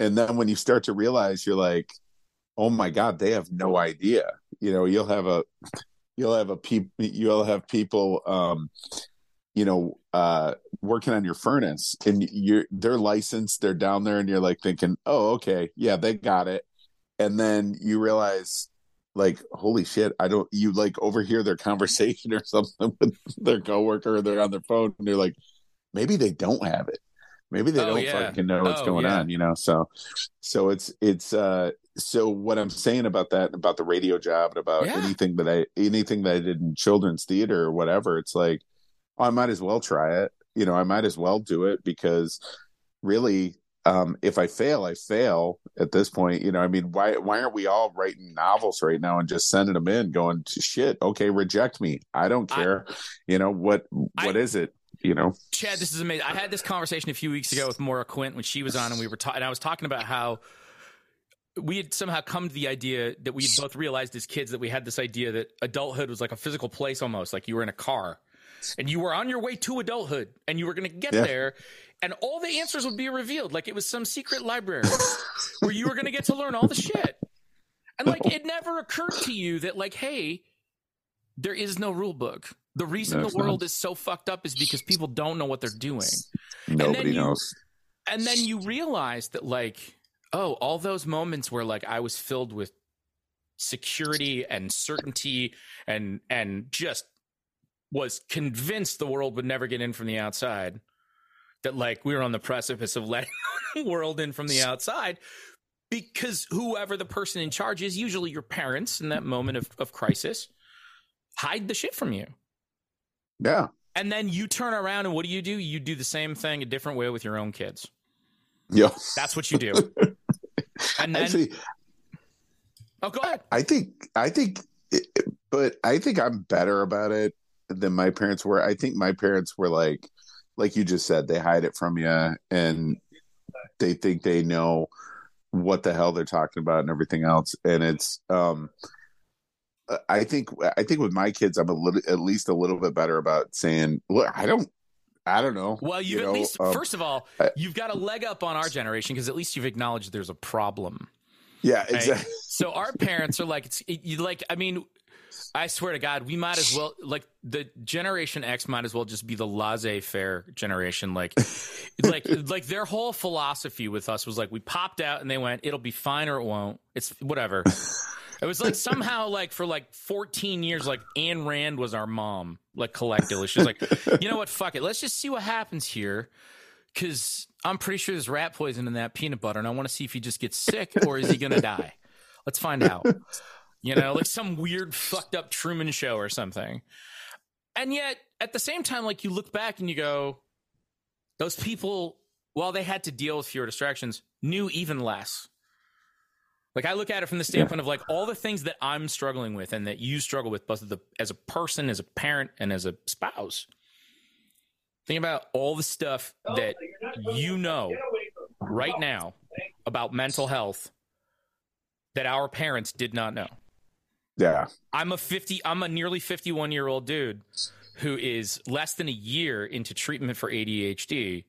and then when you start to realize you're like oh my god they have no idea. You know you'll have a you'll have a people you'll have people um you know uh working on your furnace and you're they're licensed they're down there and you're like thinking oh okay yeah they got it and then you realize like holy shit i don't you like overhear their conversation or something with their coworker or they're on their phone and they're like maybe they don't have it maybe they oh, don't yeah. fucking know what's oh, going yeah. on you know so so it's it's uh so what i'm saying about that about the radio job and about yeah. anything that i anything that i did in children's theater or whatever it's like I might as well try it. You know, I might as well do it because really, um, if I fail, I fail at this point. You know, I mean, why why aren't we all writing novels right now and just sending them in, going shit? Okay, reject me. I don't care. I, you know what? What I, is it? you know, Chad, this is amazing. I had this conversation a few weeks ago with Maura Quint when she was on, and we were talking. And I was talking about how we had somehow come to the idea that we both realized as kids that we had this idea that adulthood was like a physical place almost like you were in a car and you were on your way to adulthood and you were going to get yeah. there and all the answers would be revealed like it was some secret library where you were going to get to learn all the shit. And like it never occurred to you that like hey there is no rule book. The reason no, the world not. is so fucked up is because people don't know what they're doing. Nobody you, knows. and then you realize that like oh, all those moments where like I was filled with security and certainty and and just was convinced the world would never get in from the outside that like we were on the precipice of letting the world in from the outside because whoever the person in charge is usually your parents in that moment of, of crisis hide the shit from you. Yeah. And then you turn around and what do you do? You do the same thing a different way with your own kids. Yeah. That's what you do. And then, Actually, oh, go ahead. I think I think, but I think I'm better about it than my parents were. I think my parents were like, like you just said, they hide it from you, and they think they know what the hell they're talking about and everything else. And it's, um, I think I think with my kids, I'm a little at least a little bit better about saying, look, I don't I don't know. Well, you've you at least, um, first of all, you've got a leg up on our generation because at least you've acknowledged there's a problem. Yeah, right? exactly. So our parents are like, it's you like. I mean, I swear to God, we might as well like the Generation X might as well just be the laissez-faire generation. Like, like, like their whole philosophy with us was like, we popped out and they went, "It'll be fine or it won't. It's whatever." It was like somehow like for like 14 years, like Ayn Rand was our mom, like collectively. She's like, you know what? Fuck it. Let's just see what happens here. Cause I'm pretty sure there's rat poison in that peanut butter and I want to see if he just gets sick or is he to die? Let's find out. You know, like some weird fucked up Truman show or something. And yet at the same time, like you look back and you go, those people, while they had to deal with fewer distractions, knew even less. Like I look at it from the standpoint yeah. of like all the things that I'm struggling with and that you struggle with, both the, as a person, as a parent, and as a spouse. Think about all the stuff that you know right now about mental health that our parents did not know. Yeah. I'm a 50 I'm a nearly 51 year old dude who is less than a year into treatment for ADHD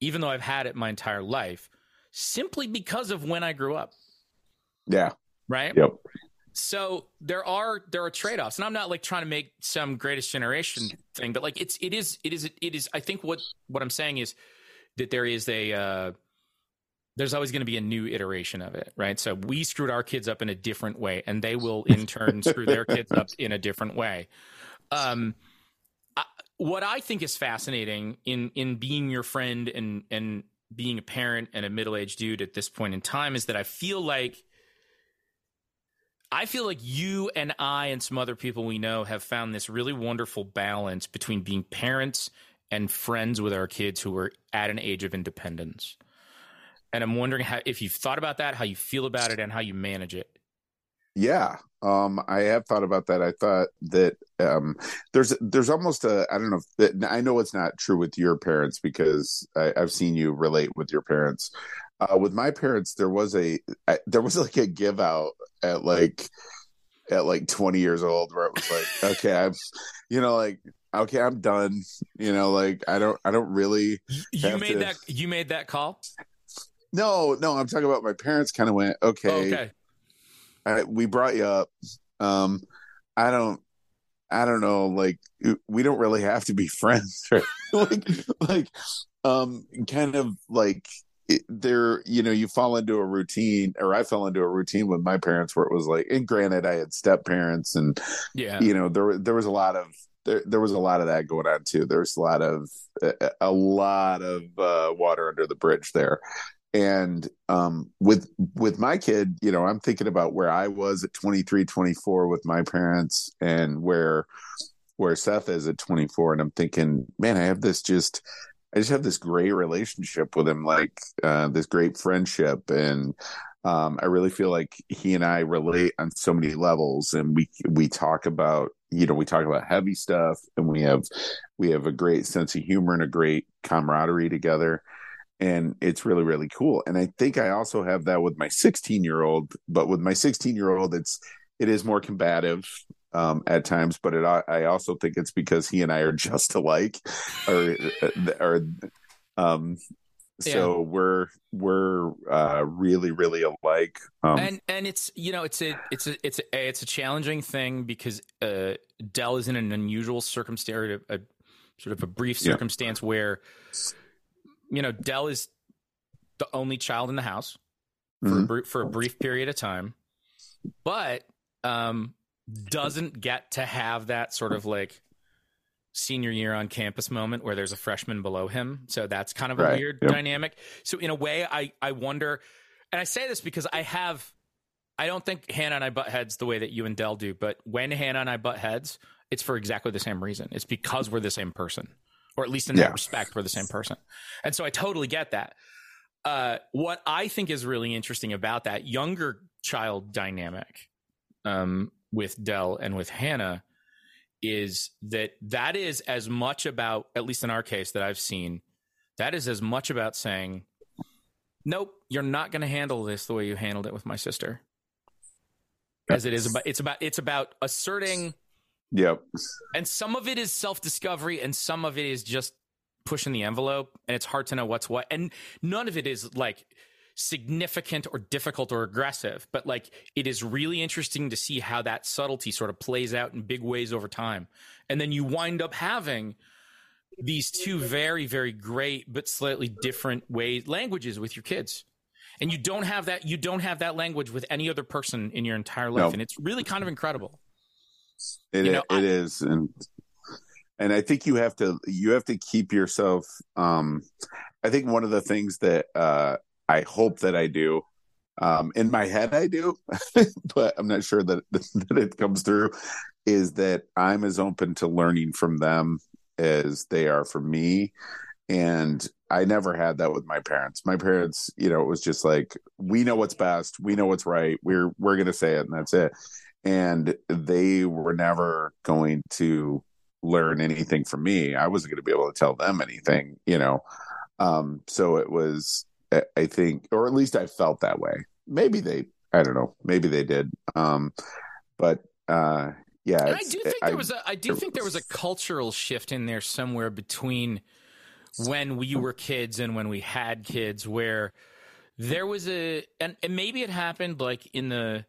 even though I've had it my entire life simply because of when I grew up. Yeah. Right. Yep. So there are there are trade offs, and I'm not like trying to make some greatest generation thing, but like it's it is it is it is. I think what what I'm saying is that there is a uh, there's always going to be a new iteration of it, right? So we screwed our kids up in a different way, and they will in turn screw their kids up in a different way. Um, I, what I think is fascinating in in being your friend and and being a parent and a middle aged dude at this point in time is that I feel like I feel like you and I and some other people we know have found this really wonderful balance between being parents and friends with our kids who are at an age of independence. And I'm wondering how if you've thought about that, how you feel about it, and how you manage it. Yeah, um, I have thought about that. I thought that um, there's there's almost a I don't know if, I know it's not true with your parents because I, have seen you relate with your parents, uh, with my parents there was a I, there was like a give out at like at like 20 years old where it was like okay i'm you know like okay i'm done you know like i don't i don't really you made to... that you made that call no no i'm talking about my parents kind of went okay, oh, okay. I, we brought you up um i don't i don't know like we don't really have to be friends right? like like um kind of like there you know you fall into a routine or i fell into a routine with my parents where it was like and granted i had step parents and yeah you know there there was a lot of there, there was a lot of that going on too there's a lot of a, a lot of uh, water under the bridge there and um, with with my kid you know i'm thinking about where i was at 23 24 with my parents and where where seth is at 24 and i'm thinking man i have this just I just have this great relationship with him, like uh, this great friendship, and um, I really feel like he and I relate on so many levels, and we we talk about you know we talk about heavy stuff and we have we have a great sense of humor and a great camaraderie together and it's really really cool and i think i also have that with my 16 year old but with my 16 year old it's it is more combative um, at times but it i also think it's because he and i are just alike or or um so yeah. we're we're uh, really really alike um, and and it's you know it's a it's a it's a it's a challenging thing because uh, del is in an unusual circumstance a, a sort of a brief circumstance yeah. where you know del is the only child in the house for, mm-hmm. a, for a brief period of time but um doesn't get to have that sort of like senior year on campus moment where there's a freshman below him. So that's kind of a right. weird yep. dynamic. So in a way, I I wonder, and I say this because I have, I don't think Hannah and I butt heads the way that you and Del do, but when Hannah and I butt heads, it's for exactly the same reason. It's because we're the same person, or at least in yeah. that respect, we're the same person. And so I totally get that. Uh, what I think is really interesting about that younger child dynamic um, with Del and with Hannah is that that is as much about at least in our case that I've seen that is as much about saying nope you're not going to handle this the way you handled it with my sister as it is about it's about it's about asserting yep and some of it is self-discovery and some of it is just pushing the envelope and it's hard to know what's what and none of it is like significant or difficult or aggressive, but like it is really interesting to see how that subtlety sort of plays out in big ways over time. And then you wind up having these two very, very great but slightly different ways languages with your kids. And you don't have that you don't have that language with any other person in your entire life. No. And it's really kind of incredible. It, you know, it I, is. And and I think you have to you have to keep yourself um I think one of the things that uh I hope that I do. Um, in my head, I do, but I'm not sure that, that it comes through. Is that I'm as open to learning from them as they are from me. And I never had that with my parents. My parents, you know, it was just like, we know what's best, we know what's right, we're we're gonna say it, and that's it. And they were never going to learn anything from me. I wasn't going to be able to tell them anything, you know. Um, so it was I think, or at least I felt that way. Maybe they, I don't know, maybe they did. Um, but uh, yeah, I do think I, there was a, I do think there was a cultural shift in there somewhere between when we were kids and when we had kids, where there was a, and, and maybe it happened like in the,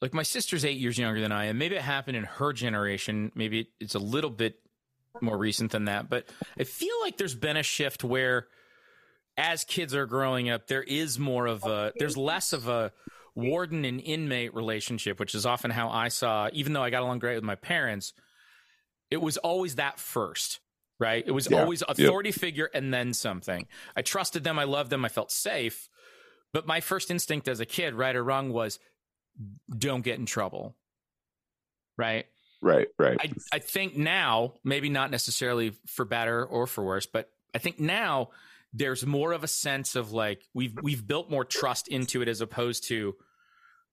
like my sister's eight years younger than I am. Maybe it happened in her generation. Maybe it's a little bit more recent than that. But I feel like there's been a shift where as kids are growing up, there is more of a, there's less of a warden and inmate relationship, which is often how I saw, even though I got along great with my parents, it was always that first, right? It was yeah. always authority yep. figure and then something. I trusted them. I loved them. I felt safe. But my first instinct as a kid, right or wrong, was don't get in trouble. Right. Right. Right. I, I think now, maybe not necessarily for better or for worse, but I think now there's more of a sense of like we've we've built more trust into it as opposed to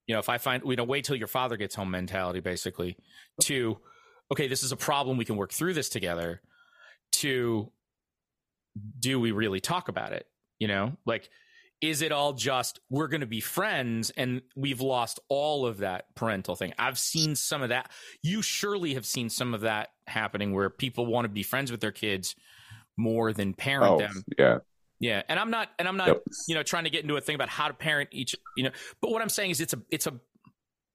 you know if i find you know wait till your father gets home mentality basically to okay this is a problem we can work through this together to do we really talk about it you know like is it all just we're going to be friends and we've lost all of that parental thing i've seen some of that you surely have seen some of that happening where people want to be friends with their kids more than parent oh, them. Yeah. Yeah, and I'm not, and I'm not, yep. you know, trying to get into a thing about how to parent each, you know. But what I'm saying is, it's a, it's a,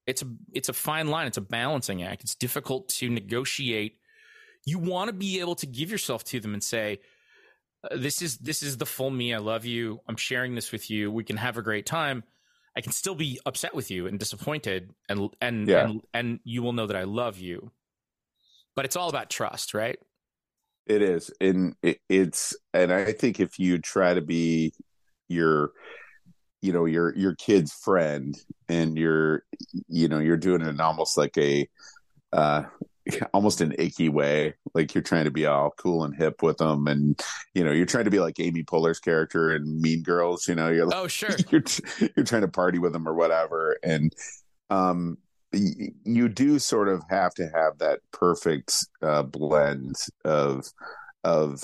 it's a, it's a fine line. It's a balancing act. It's difficult to negotiate. You want to be able to give yourself to them and say, "This is this is the full me. I love you. I'm sharing this with you. We can have a great time. I can still be upset with you and disappointed, and and yeah. and and you will know that I love you. But it's all about trust, right? It is, and it, it's, and I think if you try to be your, you know, your your kid's friend, and you're, you know, you're doing it almost like a, uh, almost an icky way, like you're trying to be all cool and hip with them, and you know, you're trying to be like Amy Poehler's character in Mean Girls. You know, you're like, oh sure, you're you're trying to party with them or whatever, and um, you do sort of have to have that perfect uh, blend of of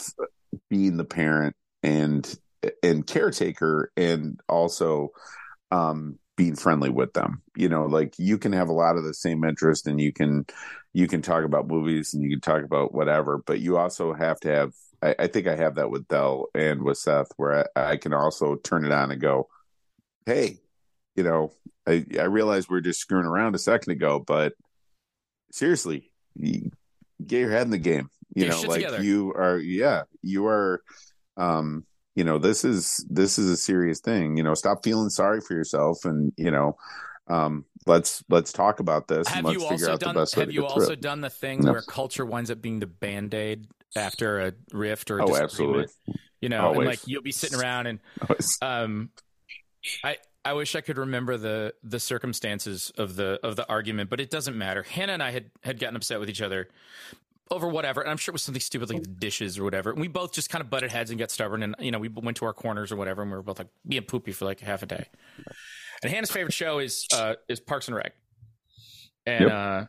being the parent and and caretaker and also um being friendly with them you know like you can have a lot of the same interest and you can you can talk about movies and you can talk about whatever but you also have to have i, I think i have that with del and with seth where I, I can also turn it on and go hey you know i i realize we are just screwing around a second ago but seriously you get your head in the game you Get know like together. you are yeah you are um you know this is this is a serious thing you know stop feeling sorry for yourself and you know um let's let's talk about this and Have let's you figure also out done? the best way Have to you get through also it. done the thing No. where culture winds up being the band aid after a rift or a oh absolutely You know, and like you'll be sitting around and um, I I wish I could remember the the circumstances of the of the argument, but it doesn't matter. Hannah and I had had gotten upset with each other over whatever, and I'm sure it was something stupid like the dishes or whatever. And we both just kind of butted heads and got stubborn, and you know we went to our corners or whatever, and we were both like being poopy for like half a day. And Hannah's favorite show is uh is Parks and Rec, and Yep. uh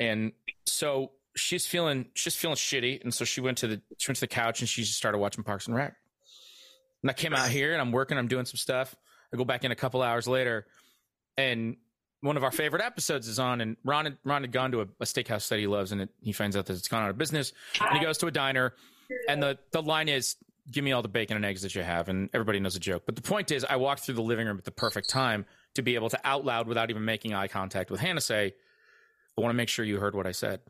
and so she's feeling she's feeling shitty, and so she went to the she went to the couch and she just started watching Parks and Rec. And I came out here and I'm working, I'm doing some stuff. I go back in a couple hours later, and one of our favorite episodes is on. And Ron had, Ron had gone to a, a steakhouse that he loves, and it, he finds out that it's gone out of business. And he goes to a diner, and the the line is, "Give me all the bacon and eggs that you have." And everybody knows a joke. But the point is, I walked through the living room at the perfect time to be able to out loud, without even making eye contact with Hannah, say, "I want to make sure you heard what I said.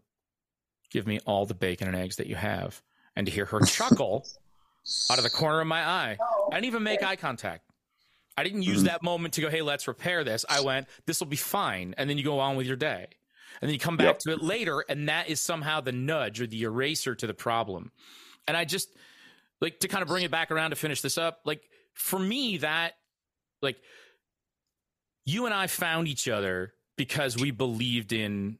Give me all the bacon and eggs that you have." And to hear her chuckle out of the corner of my eye. I didn't even make eye contact. I didn't use Mhm. that moment to go, hey, let's repair this. I went, this will be fine. And then you go on with your day. And then you come back Yep. to it later, and that is somehow the nudge or the eraser to the problem. And I just like to kind of bring it back around to finish this up. Like for me, that like you and I found each other because we believed in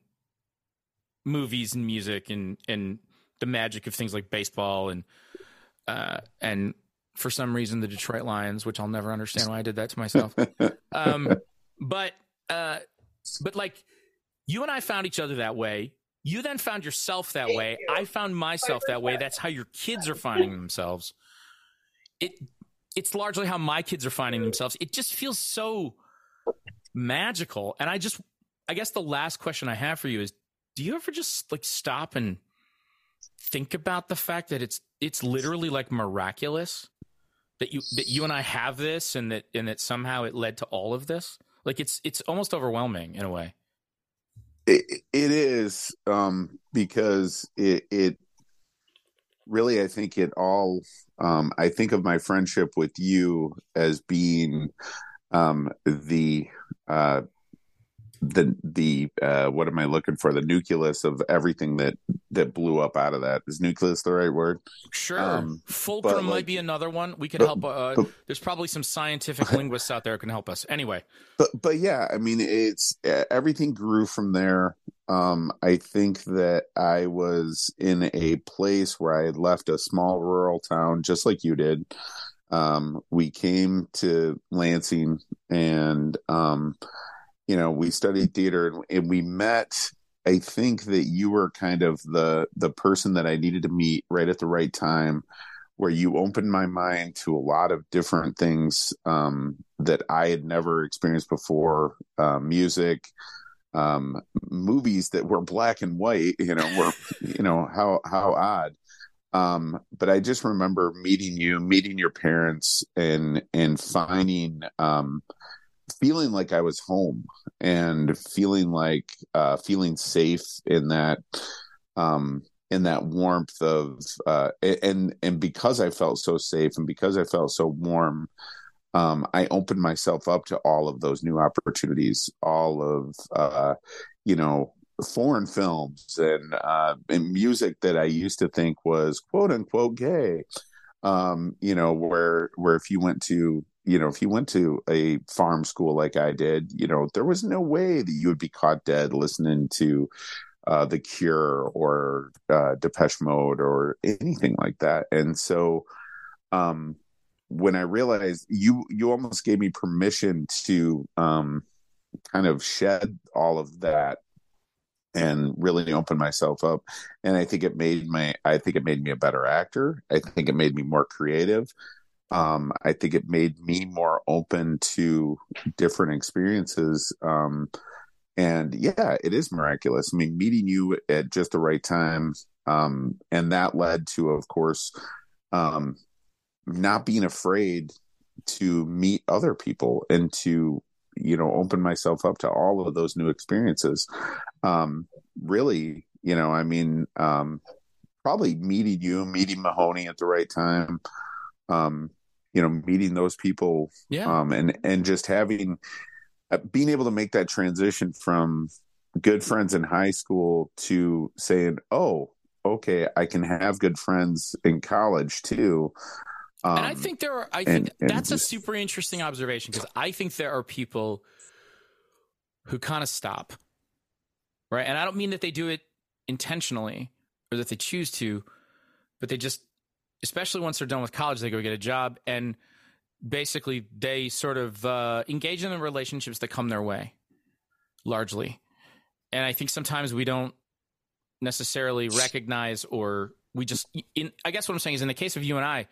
movies and music and and the magic of things like baseball and uh and for some reason the Detroit Lions, which I'll never understand why I did that to myself. Um but uh but like you and I found each other that way. You then found yourself that way. I found myself that way. That's how your kids are finding themselves. It it's largely how my kids are finding themselves. It just feels so magical. And I just I guess the last question I have for you is do you ever just like stop and think about the fact that it's it's literally like miraculous that you that you and I have this and that and that somehow it led to all of this? Like it's it's almost overwhelming in a way. It, it is um because it it really i think it all um i think of my friendship with you as being um the uh the the uh what am i looking for the nucleus of everything that that blew up out of that is nucleus the right word Sure. Um, Fulcrum but, might be another one. We could but- help. Uh, but- there's probably some scientific linguists out there who can help us. Anyway, but but yeah i mean it's everything grew from there um i think that i was in a place where i had left a small rural town just like you did um we came to lansing and um you know we studied theater and, and we met i think that you were kind of the the person that i needed to meet right at the right time where you opened my mind to a lot of different things um, that I had never experienced before. Uh, music, um, movies that were black and white. You know, were you know how how odd. Um, but I just remember meeting you, meeting your parents, and and finding um, feeling like I was home and feeling like uh, feeling safe in that um, in that warmth of uh, and and because I felt so safe and because I felt so warm, um, I opened myself up to all of those new opportunities, all of uh, you know foreign films and uh, and music that I used to think was quote unquote gay. Um, you know, where where if you went to you know if you went to a farm school like I did, you know, there was no way that you would be caught dead listening to uh, The Cure or uh, Depeche Mode or anything like that. And so, um, when I realized you, you almost gave me permission to, um, kind of shed all of that and really open myself up. And i think it made my i think it made me a better actor. I think it made me more creative um, i think it made me more open to different experiences um, and yeah it is miraculous. I mean meeting you at just the right time um, and that led to of course um, not being afraid to meet other people and to you know open myself up to all of those new experiences. Um really you know i mean um probably meeting you meeting mahoney at the right time um you know meeting those people yeah. um and and just having uh, being able to make that transition from good friends in high school to saying oh okay i can have good friends in college too um, and I think there are. I think and, that's a super interesting observation because I think there are people who kind of stop, right? And I don't mean that they do it intentionally or that they choose to, but they just, especially once they're done with college, they go get a job and basically they sort of uh, engage in the relationships that come their way, largely. And I think sometimes we don't necessarily recognize or we just in I guess what I'm saying is in the case of you and I,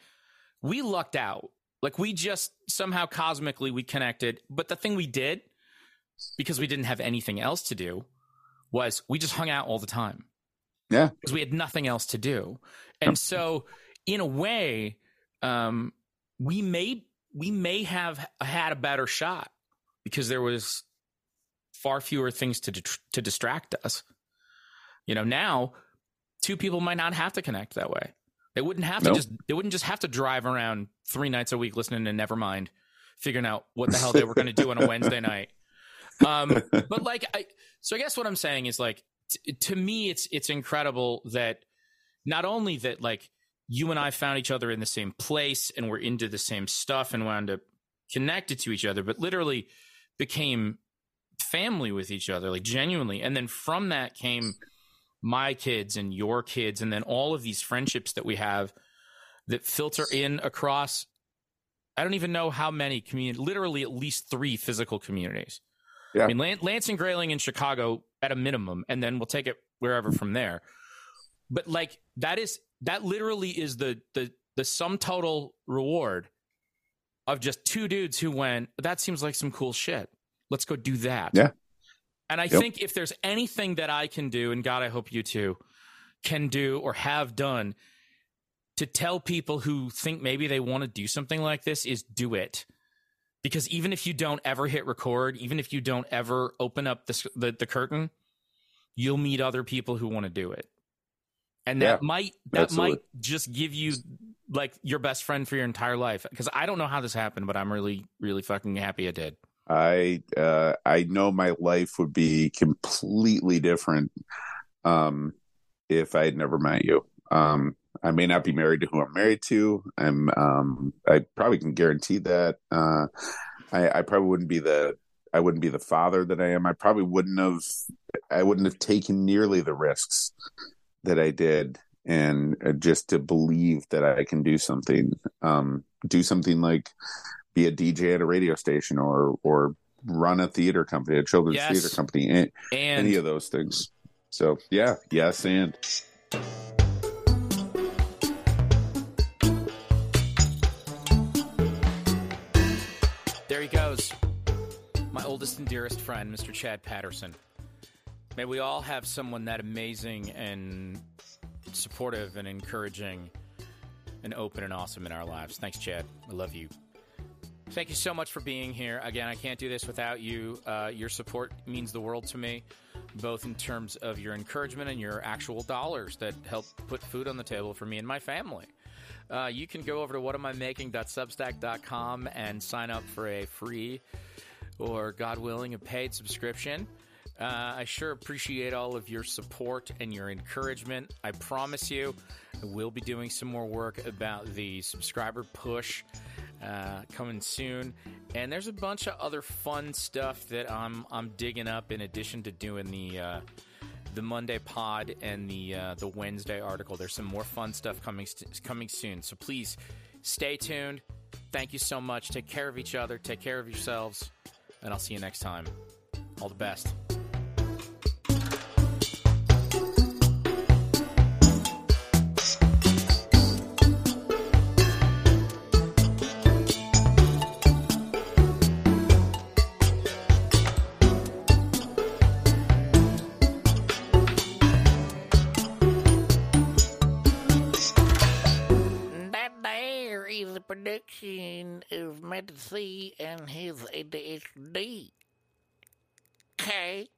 we lucked out. Like we just somehow cosmically we connected. But the thing we did, because we didn't have anything else to do, was we just hung out all the time. Yeah. Because we had nothing else to do. And so in a way, um, we may we may have had a better shot because there was far fewer things to to distract us. You know, now two people might not have to connect that way. They wouldn't have to just they wouldn't just have to drive around three nights a week listening to Nevermind, figuring out what the hell they were going to do on a Wednesday night. Um, but like, I so I guess what I'm saying is like t- to me, it's it's incredible that not only that like you and I found each other in the same place and we're into the same stuff and wound up connected to each other, but literally became family with each other, like genuinely. And then from that came my kids and your kids, and then all of these friendships that we have that filter in across. I don't even know how many community, literally at least three physical communities. Yeah. I mean, Lansing Grayling in Chicago at a minimum, and then we'll take it wherever from there. But like that is that literally is the the the sum total reward of just two dudes who went. That seems like some cool shit. Let's go do that. Yeah. And I yep. think if there's anything that I can do, and God, I hope you too can do or have done to tell people who think maybe they want to do something like this is do it. Because even if you don't ever hit record, even if you don't ever open up the, the, the curtain, you'll meet other people who want to do it. And that yeah, might that absolutely. might just give you like your best friend for your entire life. Because I don't know how this happened, but I'm really, really fucking happy it did. I uh, I know my life would be completely different um, if I had never met you. Um, I may not be married to who I'm married to. I'm um, I probably can guarantee that. Uh, I, I probably wouldn't be the I wouldn't be the father that I am. I probably wouldn't have I wouldn't have taken nearly the risks that I did and uh, just to believe that I can do something um, do something like be a DJ at a radio station or or run a theater company, a children's yes. theater company, and, and any of those things. So yeah, yes, and. There he goes. My oldest and dearest friend, Mr. Chad Patterson. May we all have someone that amazing and supportive and encouraging and open and awesome in our lives. Thanks, Chad. I love you. Thank you so much for being here. Again, I can't do this without you. Uh, your support means the world to me, both in terms of your encouragement and your actual dollars that help put food on the table for me and my family. Uh, you can go over to whatamimaking.substack.com and sign up for a free or, God willing, a paid subscription. Uh, I sure appreciate all of your support and your encouragement. I promise you, we'll be doing some more work about the subscriber push uh, coming soon. And there's a bunch of other fun stuff that I'm I'm digging up in addition to doing the uh, the Monday pod and the uh, the Wednesday article. There's some more fun stuff coming st- coming soon. So please stay tuned. Thank you so much. Take care of each other. Take care of yourselves, and I'll see you next time. All the best. Matt C and his ADHD. Okay.